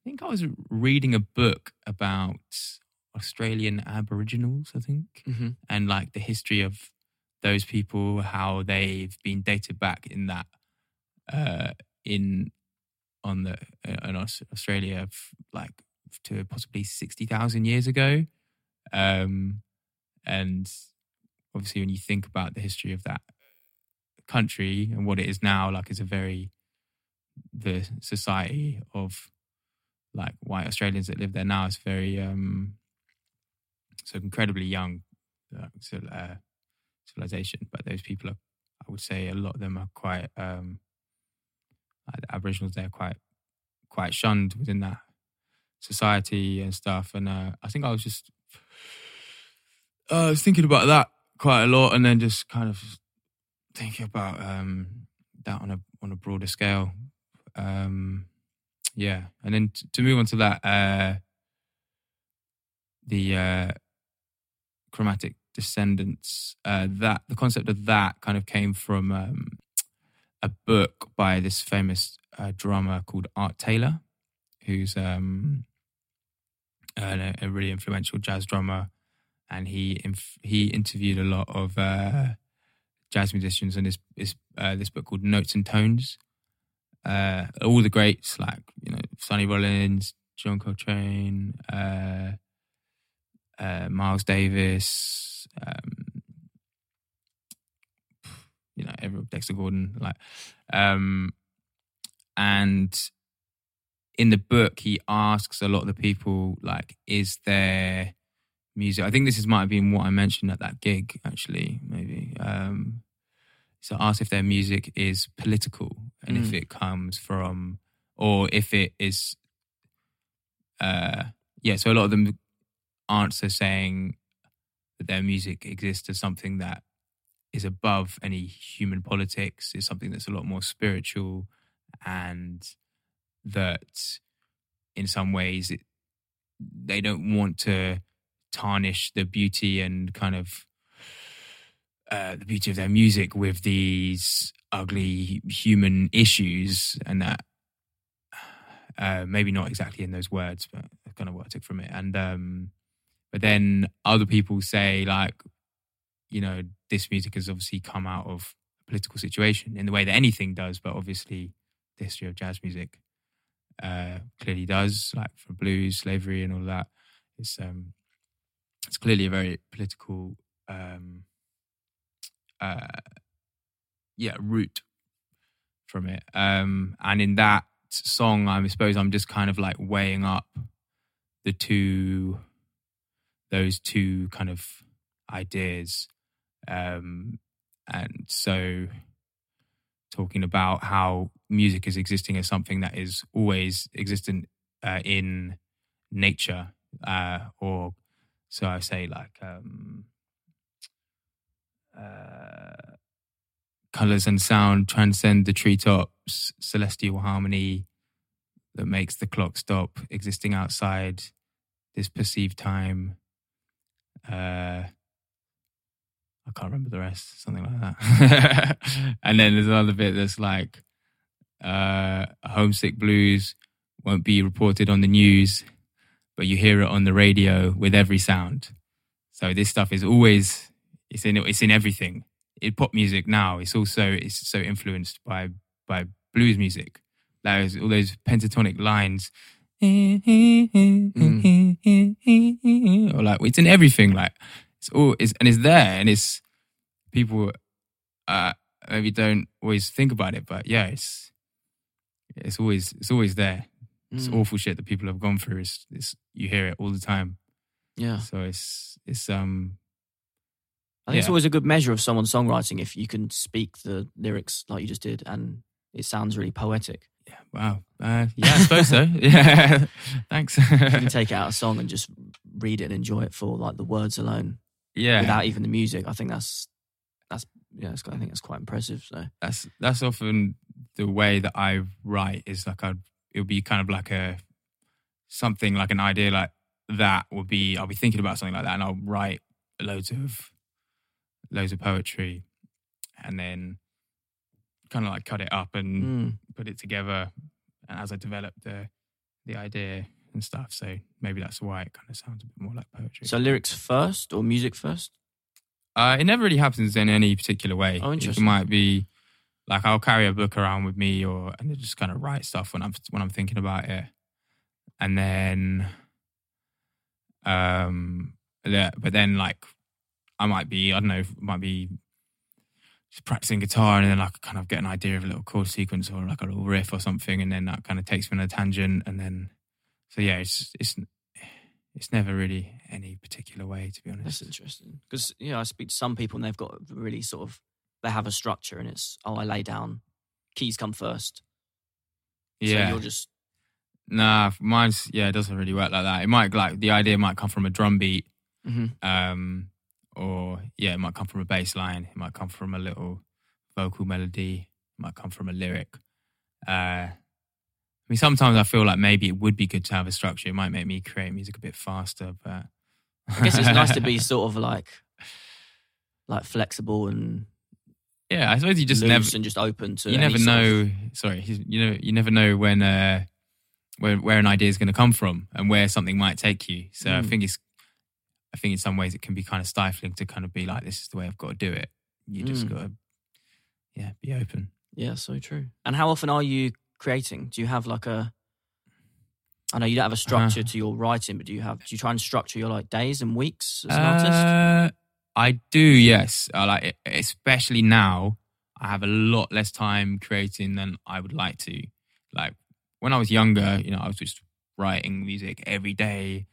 B: I think I was reading a book about Australian Aboriginals. I think.
A: Mhm.
B: and like the history of those people, how they've been dated back in that uh, in on the uh, in Australia, f- like to possibly sixty thousand years ago, um, and obviously when you think about the history of that country and what it is now, like it's a very the society of like white Australians that live there now is very um so incredibly young uh, civilization. But those people are, I would say, a lot of them are quite um like the Aboriginals. They're quite quite shunned within that society and stuff. And uh, I think I was just uh, I was thinking about that quite a lot, and then just kind of thinking about um that on a on a broader scale. Um, yeah, and then t- to move on to that, uh, the uh, chromatic descendants. Uh, that the concept of that kind of came from um, a book by this famous uh, drummer called Art Taylor, who's um, a, a really influential jazz drummer, and he inf- he interviewed a lot of uh, jazz musicians in this this uh, this book called Notes and Tones. Uh, all the greats like you know Sonny Rollins, John Coltrane, uh, uh, Miles Davis, um, you know, every Dexter Gordon, like, um, and in the book he asks a lot of the people like, is there music? I think this is might have been what I mentioned at that gig actually, maybe. Um, so ask if their music is political and if
A: Mm.
B: it comes from, or if it is, uh, yeah. So a lot of them answer saying that their music exists as something that is above any human politics, is something that's a lot more spiritual, and that in some ways it, they don't want to tarnish the beauty and kind of uh, the beauty of their music with these ugly human issues, and that uh, maybe not exactly in those words, but kind of what I took from it. And um, but then other people say like, you know, this music has obviously come out of a political situation in the way that anything does, but obviously the history of jazz music uh, clearly does, like for blues, slavery, and all that. It's um, it's clearly a very political, um, uh, yeah, root from it. Um, and in that song, I suppose I'm just kind of like weighing up the two, those two kind of ideas. Um, and so talking about how music is existing as something that is always existent uh, in nature, uh, or so I say, like um, colors and sound transcend the treetops, celestial harmony that makes the clock stop, existing outside this perceived time. Uh, I can't remember the rest, something like that. and then there's another bit that's like, uh, homesick blues won't be reported on the news, but you hear it on the radio with every sound. So this stuff is always it's in it's in everything. In pop music now, it's also it's so influenced by by blues music. Like all those pentatonic lines. Or like it's in everything. Like it's all it's and it's there and it's people uh maybe don't always think about it, but yeah, it's it's always it's always there. It's
A: Mm.
B: awful shit that people have gone through. It's, it's you hear it all the time.
A: Yeah.
B: So it's it's um
A: I think it's always a good measure of someone's songwriting if you can speak the lyrics like you just did and it sounds really poetic.
B: Yeah, wow. Uh, yeah, I suppose so. Yeah. Thanks.
A: You can take out a song and just read it and enjoy it for like the words alone,
B: yeah.
A: without even the music. I think that's that's yeah. It's, I think that's quite impressive. So
B: that's that's often the way that I write is like I it'll be kind of like a something like an idea like that will be I'll be thinking about something like that and I'll write loads of loads of poetry and then kind of like cut it up and
A: mm.
B: put it together and as I developed the the idea and stuff so maybe that's why it kind of sounds a bit more like poetry.
A: so lyrics first or music first?
B: Uh, it never really happens in any particular way.
A: Oh, interesting.
B: It might be like I'll carry a book around with me, or and just kind of write stuff when I'm when I'm thinking about it, and then, um, yeah, but then like I might be I don't know might be just practicing guitar, and then like kind of get an idea of a little chord sequence or like a little riff or something, and then that kind of takes me on a tangent, and then so yeah, it's it's it's never really any particular way to be honest.
A: That's interesting because you know I speak to some people and they've got really sort of they have a structure and it's oh I lay down keys come first.
B: Yeah,
A: So you're just
B: Nah, mine's yeah, it doesn't really work like that. It might like the idea might come from a drum beat,
A: mhm.
B: um, or yeah, it might come from a bass line. It might come from a little vocal melody. It might come from a lyric. Uh, I mean, sometimes I feel like maybe it would be good to have a structure. It might make me create music a bit faster, but
A: I guess it's nice to be sort of like like flexible and
B: yeah. I suppose you just never
A: and just open to
B: you never know. Sorry, you know you never know when uh, where where an idea is going to come from and where something might take you. So I
A: Mm.
B: think it's I think in some ways it can be kind of stifling to kind of be like, this is the way I've got to do it. You just
A: Mm.
B: got to yeah be open.
A: Yeah, so true. And how often are you creating? Do you have like a I know you don't have a structure
B: Uh.
A: to your writing, but do you have do you try and structure your like days and weeks as an artist?
B: Uh, I do, yes. I like especially now. I have a lot less time creating than I would like to. Like when I was younger, you know, I was just writing music every day,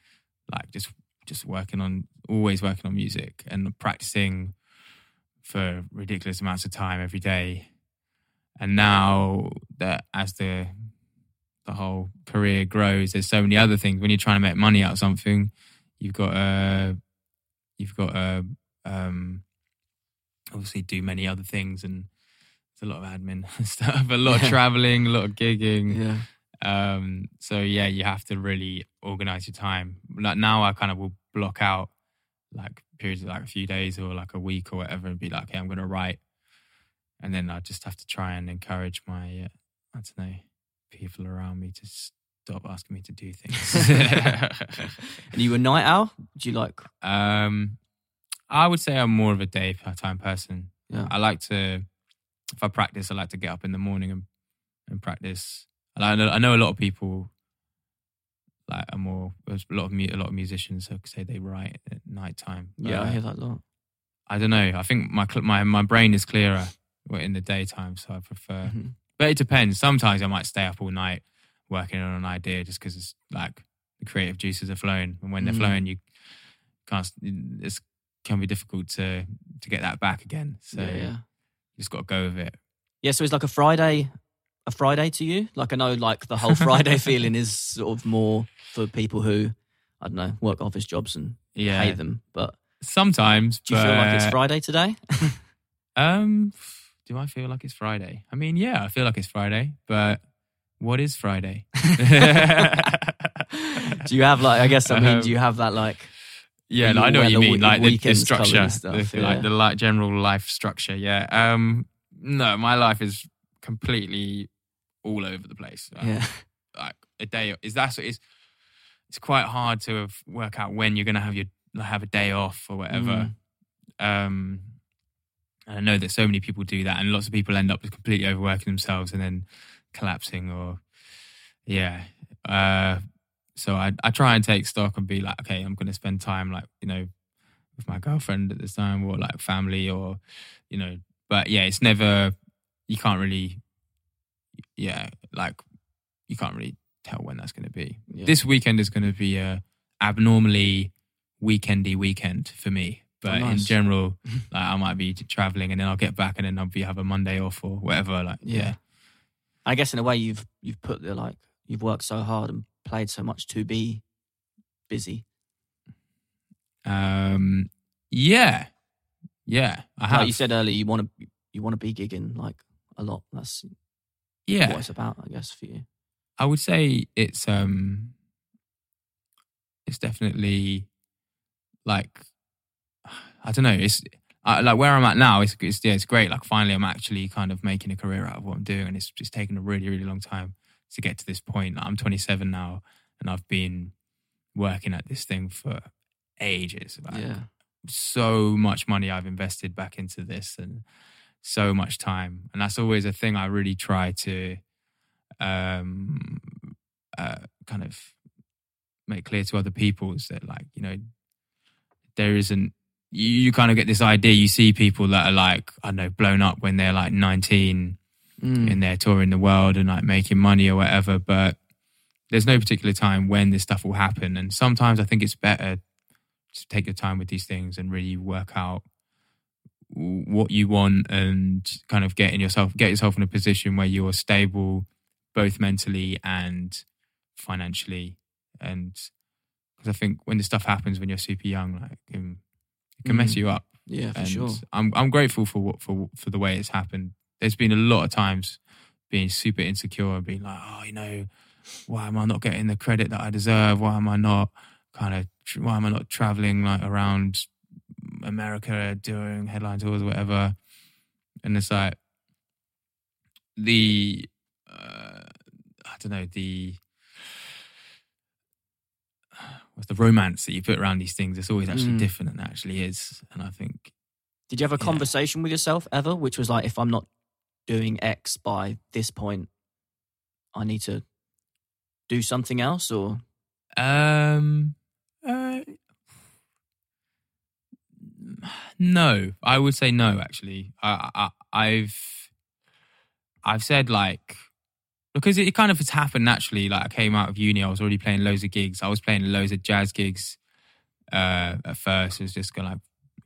B: like just just working on, always working on music and practicing for ridiculous amounts of time every day. And now that as the the whole career grows, there's so many other things. When you're trying to make money out of something, you've got to you've got to um, obviously do many other things, and there's a lot of admin stuff, a lot of traveling, a lot of gigging.
A: Yeah.
B: Um, so yeah, you have to really organize your time. Like now, I kind of will block out like periods of like a few days or like a week or whatever, and be like, okay, I'm going to write, and then I just have to try and encourage my, uh, I don't know, people around me to stop asking me to do things.
A: And you a night owl? Do you like
B: um, I would say I'm more of a day time person.
A: Yeah.
B: I like to, if I practice, I like to get up in the morning and, and practice. And I know, I know a lot of people like are more. A lot of mu- a lot of musicians who say they write at night time.
A: Yeah, I hear that a lot.
B: I don't know. I think my cl- my my brain is clearer in the daytime, so I prefer.
A: Mhm.
B: But it depends. Sometimes I might stay up all night working on an idea just because it's like the creative juices are flowing, and when they're
A: Mm.
B: flowing, you can't. It's can be difficult to to get that back again. So
A: yeah, yeah.
B: you just got to go with it.
A: Yeah, so it's like a Friday a Friday to you? Like I know like the whole Friday feeling is sort of more for people who I don't know, work office jobs and
B: Yeah,
A: hate them. But
B: sometimes.
A: do you feel like it's Friday today?
B: Um, do I feel like it's Friday? I mean, yeah, I feel like it's Friday, but what is Friday?
A: do you have like I guess I mean
B: Um,
A: do you have that like
B: Yeah, no, I know what you mean. Like the, the structure,
A: stuff,
B: the,
A: yeah.
B: like the like general life structure. Yeah. Um. No, my life is completely all over the place. Like,
A: yeah.
B: Like a day is that's it's it's quite hard to have, work out when you're gonna have your have a day off or whatever.
A: Mm.
B: Um. And I know that so many people do that, and lots of people end up completely overworking themselves and then collapsing or yeah. Uh. So I I try and take stock and be like, okay, I'm gonna spend time like you know with my girlfriend at this time or like family or you know but yeah it's never you can't really yeah like you can't really tell when that's going to be
A: Yeah.
B: this weekend is going to be a abnormally weekendy weekend for me but in
A: Oh, nice.
B: general like i might be traveling and then i'll get back and then i'll be have a monday off or whatever like
A: Yeah.
B: yeah,
A: I guess in a way you've you've put the like you've worked so hard and played so much to be busy.
B: Um, yeah, yeah. I have.
A: Like you said earlier, you want to you want to be gigging like a lot. That's
B: yeah.
A: what it's about, I guess, for you.
B: I would say it's um it's definitely like I don't know, it's I, like where I'm at now, it's, it's yeah, it's great. Like finally, I'm actually kind of making a career out of what I'm doing, and it's just taken a really, really long time to get to this point. Like, I'm 27 now, and I've been working at this thing for ages. Like,
A: Yeah.
B: so much money I've invested back into this and so much time. And that's always a thing I really try to um uh kind of make clear to other people is that like, you know, there isn't you, you kind of get this idea, you see people that are like, I don't know, blown up when they're like 19
A: Mm.
B: and they're touring the world and like making money or whatever. But there's no particular time when this stuff will happen. And sometimes I think it's better to take your time with these things and really work out what you want and kind of get in yourself get yourself in a position where you're stable both mentally and financially and because I think when this stuff happens when you're super young like it can, it can mess
A: Mm.
B: you up
A: Yeah, for
B: and
A: sure.
B: I'm I'm grateful for what for for the way it's happened. There's been a lot of times being super insecure and being like, oh, you know, why am I not getting the credit that I deserve? Why am I not kind of why am I not traveling like around America doing headline tours or whatever? And it's like the uh, I don't know the what's the romance that you put around these things. It's always actually
A: Mm.
B: different than it actually is, and I think
A: Did you have a
B: Yeah.
A: conversation with yourself ever, which was like, if I'm not doing X by this point, I need to do something else, or
B: Um. Uh, no, I would say no. Actually, I, I I've I've said like because it kind of has happened naturally. Like I came out of uni, I was already playing loads of gigs. I was playing loads of jazz gigs. Uh, at first, it was just of like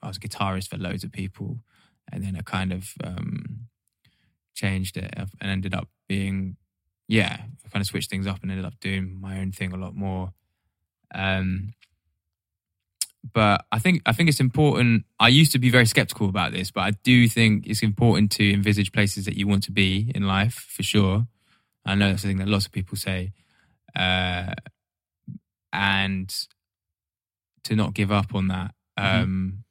B: I was a guitarist for loads of people, and then I kind of um changed it and ended up being yeah, I kind of switched things up and ended up doing my own thing a lot more. Um, but I think I think it's important. I used to be very skeptical about this, but I do think it's important to envisage places that you want to be in life for sure. I know that's the thing that lots of people say, uh, and to not give up on that.
A: Mhm.
B: Um,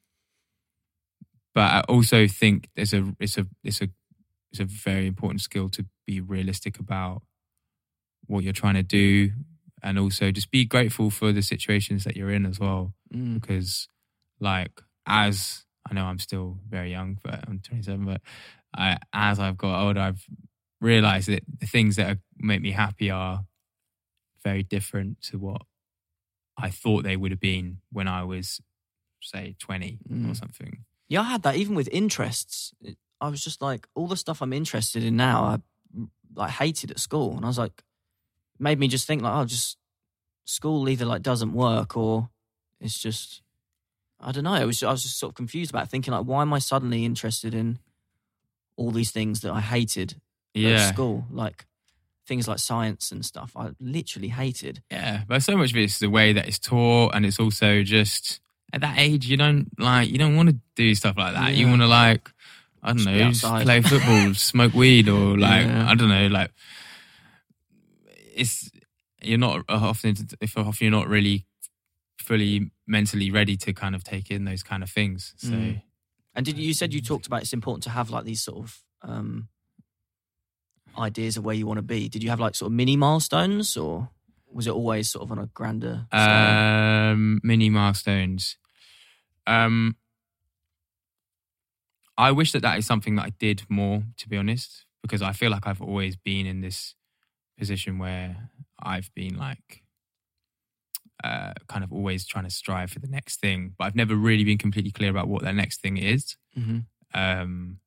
B: but I also think there's a it's a it's a it's a very important skill to be realistic about what you're trying to do and also just be grateful for the situations that you're in as well
A: Mm.
B: because like as I know I'm still very young but I'm 27 but I, as I've got older I've realized that the things that make me happy are very different to what I thought they would have been when I was say 20 or
A: Mm.
B: something
A: yeah, I had that even with interests. I was just like, all the stuff I'm interested in now, I like hated at school, and I was like, made me just think like, oh, just school either like doesn't work or it's just, I don't know. It was I was just sort of confused about it, thinking like, why am I suddenly interested in all these things that I hated at school, like things like science and stuff. I literally hated.
B: Yeah, but so much of it's the way that it's taught, and it's also just at that age you don't like you don't want to do stuff like that. You want to like I don't
A: Just
B: know, play football, smoke weed, or like
A: Yeah.
B: I don't know, like it's you're not often if often you're not really fully mentally ready to kind of take in those kind of things. So
A: Mm. And did you, said you talked about it's important to have like these sort of um, ideas of where you want to be. Did you have like sort of mini milestones, or was it always sort of on a grander scale?
B: um mini milestones um i wish that that is something that i did more to be honest because i feel like i've always been in this position where i've been like uh kind of always trying to strive for the next thing but i've never really been completely clear about what that next thing is.
A: Hmm
B: um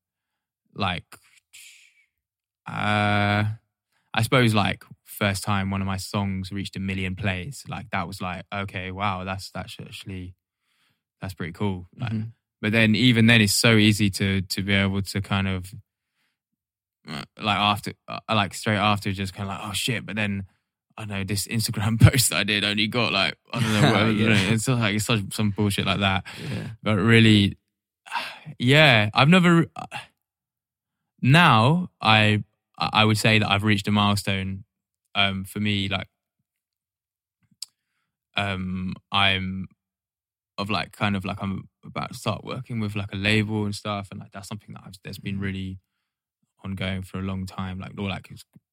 B: like uh i suppose like first time one of my songs reached a million plays like that was like okay wow that's that's actually that's pretty cool. Like,
A: Mhm.
B: but then even then it's so easy to to be able to kind of like after, uh, like straight after, just kind of like, oh shit. But then I know this Instagram post I did only got like I don't know, whatever,
A: Yeah.
B: it's like it's such some bullshit like that.
A: Yeah.
B: But really, yeah, I've never. Now I I would say that I've reached a milestone. Um, for me, like, um, I'm of like kind of like I'm about to start working with like a label and stuff, and like that's something that I've that's been really ongoing for a long time. Like, or like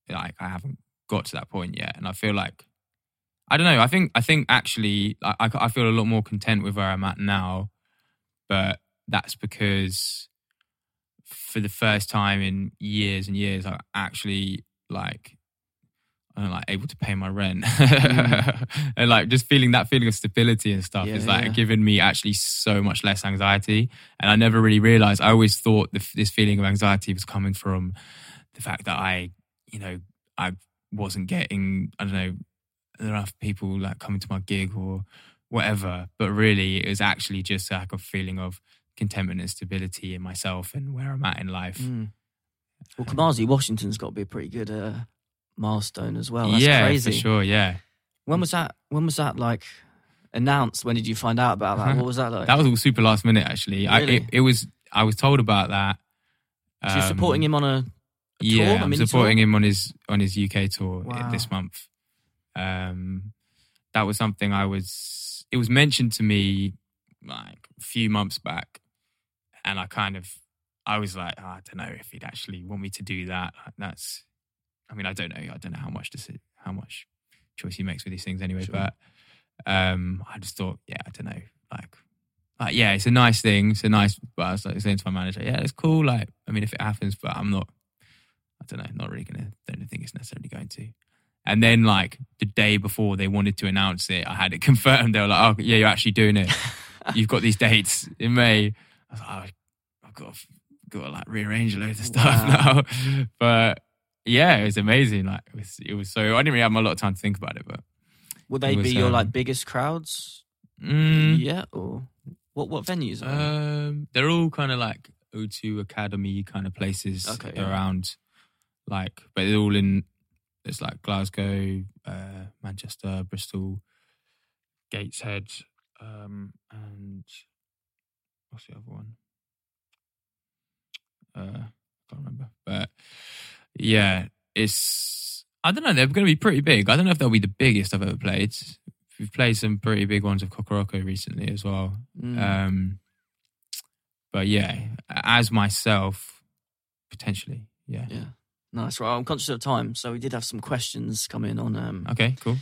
B: like I haven't got to that point yet, and I feel like I don't know. I think I think actually I I, I feel a lot more content with where I'm at now, but that's because for the first time in years and years, I'm actually like I'm like able to pay my rent and like just feeling that feeling of stability and stuff
A: Yeah,
B: is like
A: yeah.
B: giving me actually so much less anxiety. And I never really realized. I always thought the, this feeling of anxiety was coming from the fact that I, you know, I wasn't getting I don't know enough people like coming to my gig or whatever. But really, it was actually just like a feeling of contentment and stability in myself and where I'm at in life.
A: Mm. Well, Kamasi Washington's got to be a pretty good uh, milestone as well. That's
B: yeah,
A: crazy.
B: for sure. Yeah,
A: When was that? When was that like announced? When did you find out about that? Uh-huh. What was that like?
B: that was all super last minute. Actually, I, it, it was. I was told about that.
A: So you're supporting um, him on a, a
B: yeah,
A: tour?
B: I'm supporting
A: tour?
B: him on his on his UK tour
A: Wow.
B: this month. Um, that was something I was. It was mentioned to me like a few months back, and I kind of, I was like, "Oh, I don't know if he'd actually want me to do that. That's, I mean, I don't know. I don't know how much to how much choice he makes with these things anyway.
A: Sure.
B: But um, I just thought, yeah, I don't know, like. Like yeah, it's a nice thing. It's a nice, but I was like saying to my manager, yeah, it's cool. Like, I mean, if it happens, but I'm not I don't know, not really gonna don't think it's necessarily going to. And then like the day before they wanted to announce it, I had it confirmed. They were like, "Oh yeah, you're actually doing it. You've got these dates in May." I was like, oh, "I've got to, got to like rearrange a load of stuff
A: Wow.
B: now." But yeah, it was amazing. Like it was, it was so I didn't really have a lot of time to think about it. But
A: would they
B: was,
A: be your
B: um,
A: like biggest crowds?
B: mm,
A: Yeah, or what? What venues? Are they?
B: Um, they're all kind of like O2 Academy kind of places
A: Okay, yeah.
B: around, like, but they're all in. It's like Glasgow, uh, Manchester, Bristol, Gateshead, um, and what's the other one? Uh, can't remember, but yeah, it's. I don't know. They're going to be pretty big. I don't know if they'll be the biggest I've ever played. We've played some pretty big ones of Kokoroko recently as well.
A: Mm.
B: Um, but yeah, as myself, potentially, yeah.
A: yeah, nice. Right, I'm conscious of time, so we did have some questions come in on um,
B: Okay, cool.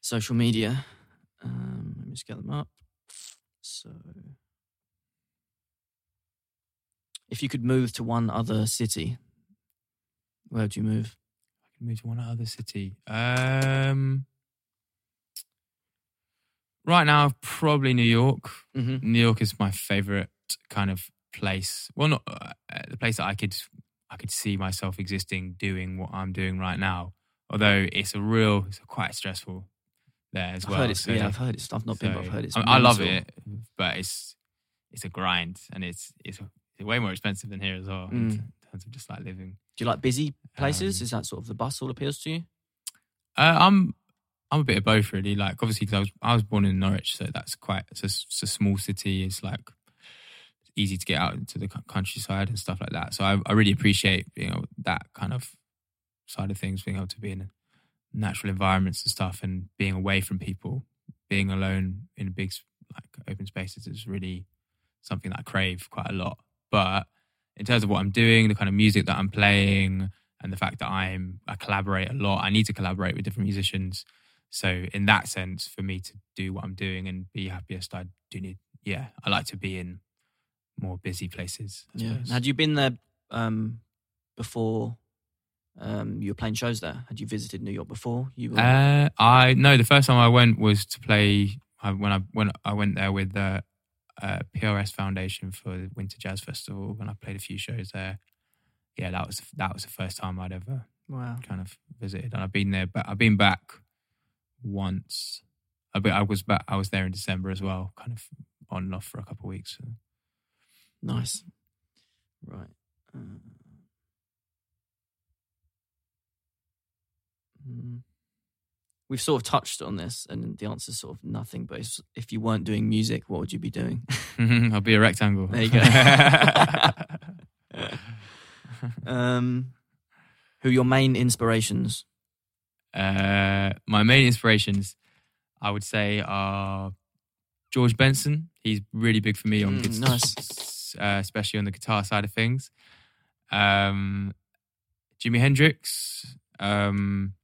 A: social media. Um, let me just get them up. So, if you could move to one other city, where would you move?
B: I can move to one other city. Um, right now, probably New York.
A: Mm-hmm.
B: New York is my favorite kind of place. Well, not uh, the place that I could I could see myself existing, doing what I'm doing right now. Although it's a real, it's quite stressful there as
A: I've
B: well.
A: heard it's
B: So-
A: yeah, I've heard it's. I've not been, but I've heard it's.
B: I, I love it, but it's it's a grind and it's it's, it's way more expensive than here as well
A: Mm.
B: Terms of just like living.
A: Do you like busy places?
B: Um,
A: Is that sort of the bustle appeals to you?
B: Uh, I'm I'm a bit of both really. Like obviously because I was I was born in Norwich, so that's quite it's a, it's a small city. It's like easy to get out into the countryside and stuff like that. So I, I really appreciate you know that kind of side of things, being able to be in natural environments and stuff, and being away from people, being alone in big like open spaces is really something that I crave quite a lot. But in terms of what I'm doing, the kind of music that I'm playing, and the fact that I'm I collaborate a lot. I need to collaborate with different musicians. So in that sense, for me to do what I'm doing and be happiest, I do need. Yeah, I like to be in more busy places.
A: Yeah. Had you been there um, before um, you were playing shows there? Had you visited New York before? You were,
B: Uh, I no. The first time I went was to play I, when I when I went there with the uh, PRS Foundation for the Winter Jazz Festival when I played a few shows there. Yeah, that was that was the first time I'd ever
A: wow.
B: kind of visited, and I've been there, but I've been back once. I, I was back, I was there in December as well, kind of on and off for a couple of weeks. So.
A: Nice, right. Um, We've sort of touched on this, and the answer is sort of nothing. But if you weren't doing music, what would you be doing?
B: I'll be a rectangle.
A: There you go. um, who are your main inspirations?
B: uh, my main inspirations, I would say, are George Benson. He's really big for me on
A: Mm,
B: guitar,
A: nice.
B: uh, especially on the guitar side of things. Um, Jimi Hendrix, um,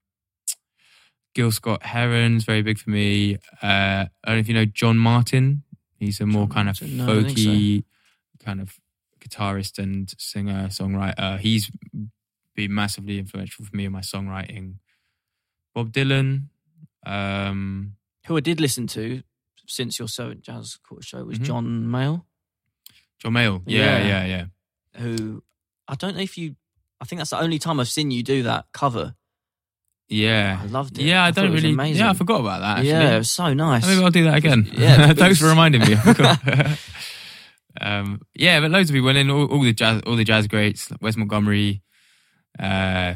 B: Gil Scott Heron's very big for me. Uh, I don't know if you know John Martyn. He's a more
A: John
B: kind
A: Martyn,
B: of
A: no, I don't think so.
B: folky kind of guitarist and singer songwriter. He's been massively influential for me in my songwriting. Bob Dylan. Um,
A: Who I did listen to since your so jazz quarter show was
B: Mhm.
A: John Mayall,
B: John Mayall. Yeah,
A: Yeah.
B: yeah, yeah.
A: who I don't know if you. I think that's the only time I've seen you do that cover.
B: Yeah.
A: I loved it.
B: Yeah, I,
A: I
B: don't really.
A: amazing.
B: Yeah, I forgot about that. Actually.
A: Yeah, it was so nice.
B: Maybe I'll do that again.
A: Yeah,
B: thanks for reminding me. Um, yeah, but loads of people, and then all, all the jazz, all the jazz greats, Wes Montgomery, uh,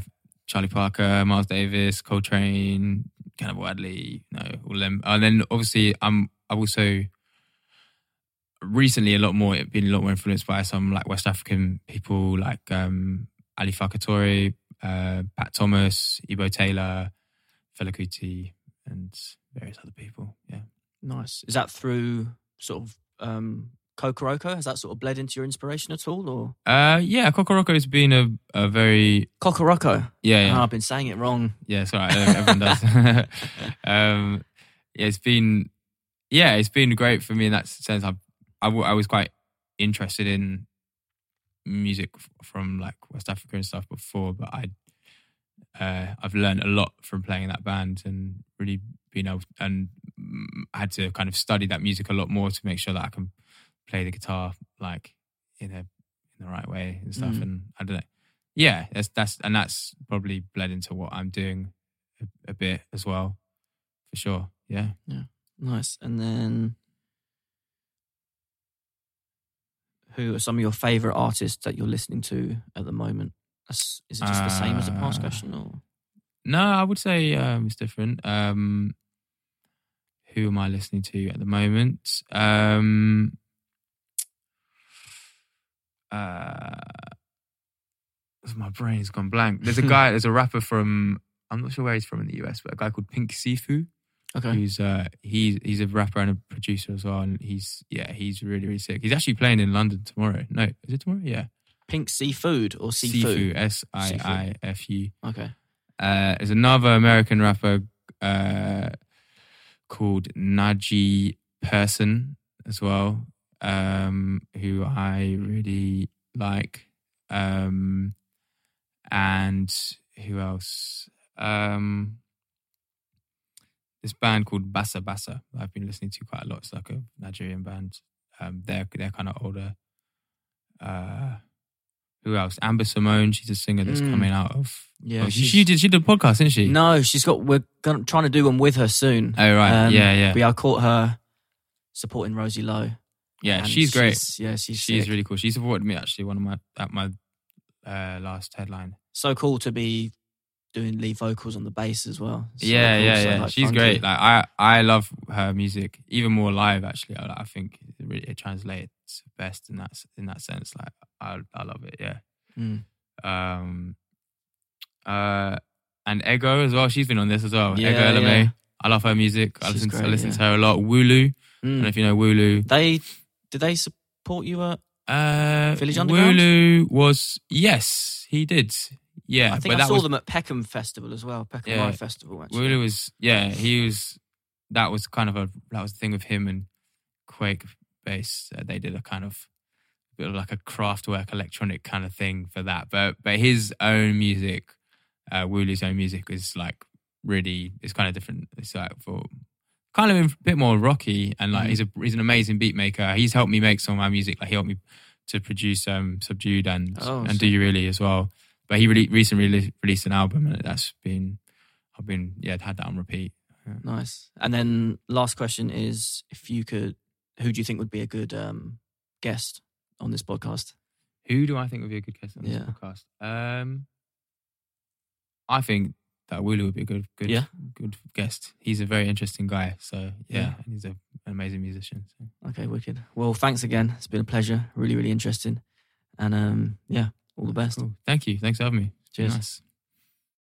B: Charlie Parker, Miles Davis, Coltrane, Cannonball Adderley, no, all of them. And then obviously, I'm I've also recently a lot more been a lot more influenced by some like West African people like um, Ali Farka Touré, uh, Pat Thomas, Ebo Taylor, Fela Kuti, and various other people. Yeah.
A: Nice. Is that through sort of um, Kokoroko? Has that sort of bled into your inspiration at all, or
B: Uh, yeah, Kokoroko has been a, a very
A: Kokoroko?
B: yeah yeah
A: Oh, I've been saying it wrong.
B: yeah. It's all right. Everyone does. um, yeah, it's been yeah, it's been great for me in that sense. I I, w- I was quite interested in music from like West Africa and stuff before, but I uh, I've learned a lot from playing in that band and really being able and mm, had to kind of study that music a lot more to make sure that I can play the guitar like in a in the right way and stuff.
A: Mm.
B: And I don't know. Yeah, that's that's and that's probably bled into what I'm doing a, a bit as well, for sure. Yeah, yeah.
A: Nice. And then, who are some of your favorite artists that you're listening to at the moment? Is it just the same as the past
B: Uh,
A: question, or
B: No, I would say um, it's different. Um, who am I listening to at the moment? Um, uh, my brain's gone blank. There's a guy, there's a rapper from, I'm not sure where he's from in the US, but a guy called Pink Siifu,
A: okay?
B: who's uh, he's he's a rapper and a producer as well, and he's yeah, he's really really sick. He's actually playing in London tomorrow. No, is it tomorrow? Yeah,
A: Pink seafood or seafood?
B: Siifu, S I I F U.
A: Okay.
B: Uh, there's another American rapper uh, called Najee Person as well, um, who I really like. Um, and who else? Um, this band called Bassa Bassa. I've been listening to quite a lot. It's like a Nigerian band. Um, they're they're kind of older. Uh, who else? Amber Simone. She's a singer that's
A: Mm.
B: coming out of
A: Yeah.
B: Oh, she,
A: she's-
B: she did. She did a podcast, didn't she?
A: No, she's got. We're gonna, trying to do one with her soon.
B: Oh right.
A: Um,
B: yeah, yeah,
A: But yeah, I caught her supporting Rosie Lowe.
B: yeah.
A: and
B: She's great.
A: she's- yeah, she's
B: She's
A: sick.
B: really cool. She supported me actually. One of my at my uh, last headline.
A: so cool to be doing lead vocals on the bass as well. So
B: yeah, yeah, yeah.
A: like,
B: She's great. Like I, I love her music even more live. Actually, I, I think it really it translates best in that in that sense. Like I, I love it. Yeah.
A: Mm.
B: Um. Uh. And Ego as well. She's been on this as well.
A: Yeah,
B: Ego Ella May.
A: yeah.
B: I love her music. I
A: She's
B: listen. to, I listen
A: yeah.
B: to her a lot. Wu-Lu. I don't know
A: Mm.
B: if you know Wu-Lu.
A: They did they support you at?
B: Uh,
A: Village Underground?
B: Wu-Lu was yes, he did. Yeah,
A: I think
B: but
A: I saw
B: was
A: them at Peckham Festival as well. Peckham
B: Yeah.
A: Rye Festival. Actually.
B: Wu-Lu was yeah, he was. That was kind of a that was the thing with him and Kwake Bass. Uh, they did a kind of bit of like a Kraftwerk electronic kind of thing for that. But but his own music, uh, Wu-Lu's own music is like really it's kind of different. It's like for kind of a bit more rocky and like
A: Mhm.
B: he's a he's an amazing beat maker. He's helped me make some of my music. Like he helped me to produce um Subdued and
A: Oh,
B: and
A: sick.
B: Do You Really as well. But he really recently released an album, and that's been I've been yeah had that on repeat.
A: Nice. And then last question is if you could, who do you think would be a good um, guest on this podcast?
B: Who do I think would be a good guest on this
A: yeah.
B: podcast? Um, I think that Wu-Lu would be a good, good,
A: yeah.
B: good guest. He's a very interesting guy. So yeah,
A: yeah.
B: he's a, an amazing musician. So.
A: Okay, wicked. Well, thanks again. It's been a pleasure. Really, really interesting. And um, yeah, all the best.
B: Cool. Thank you. Thanks for having me.
A: Cheers.
B: Nice.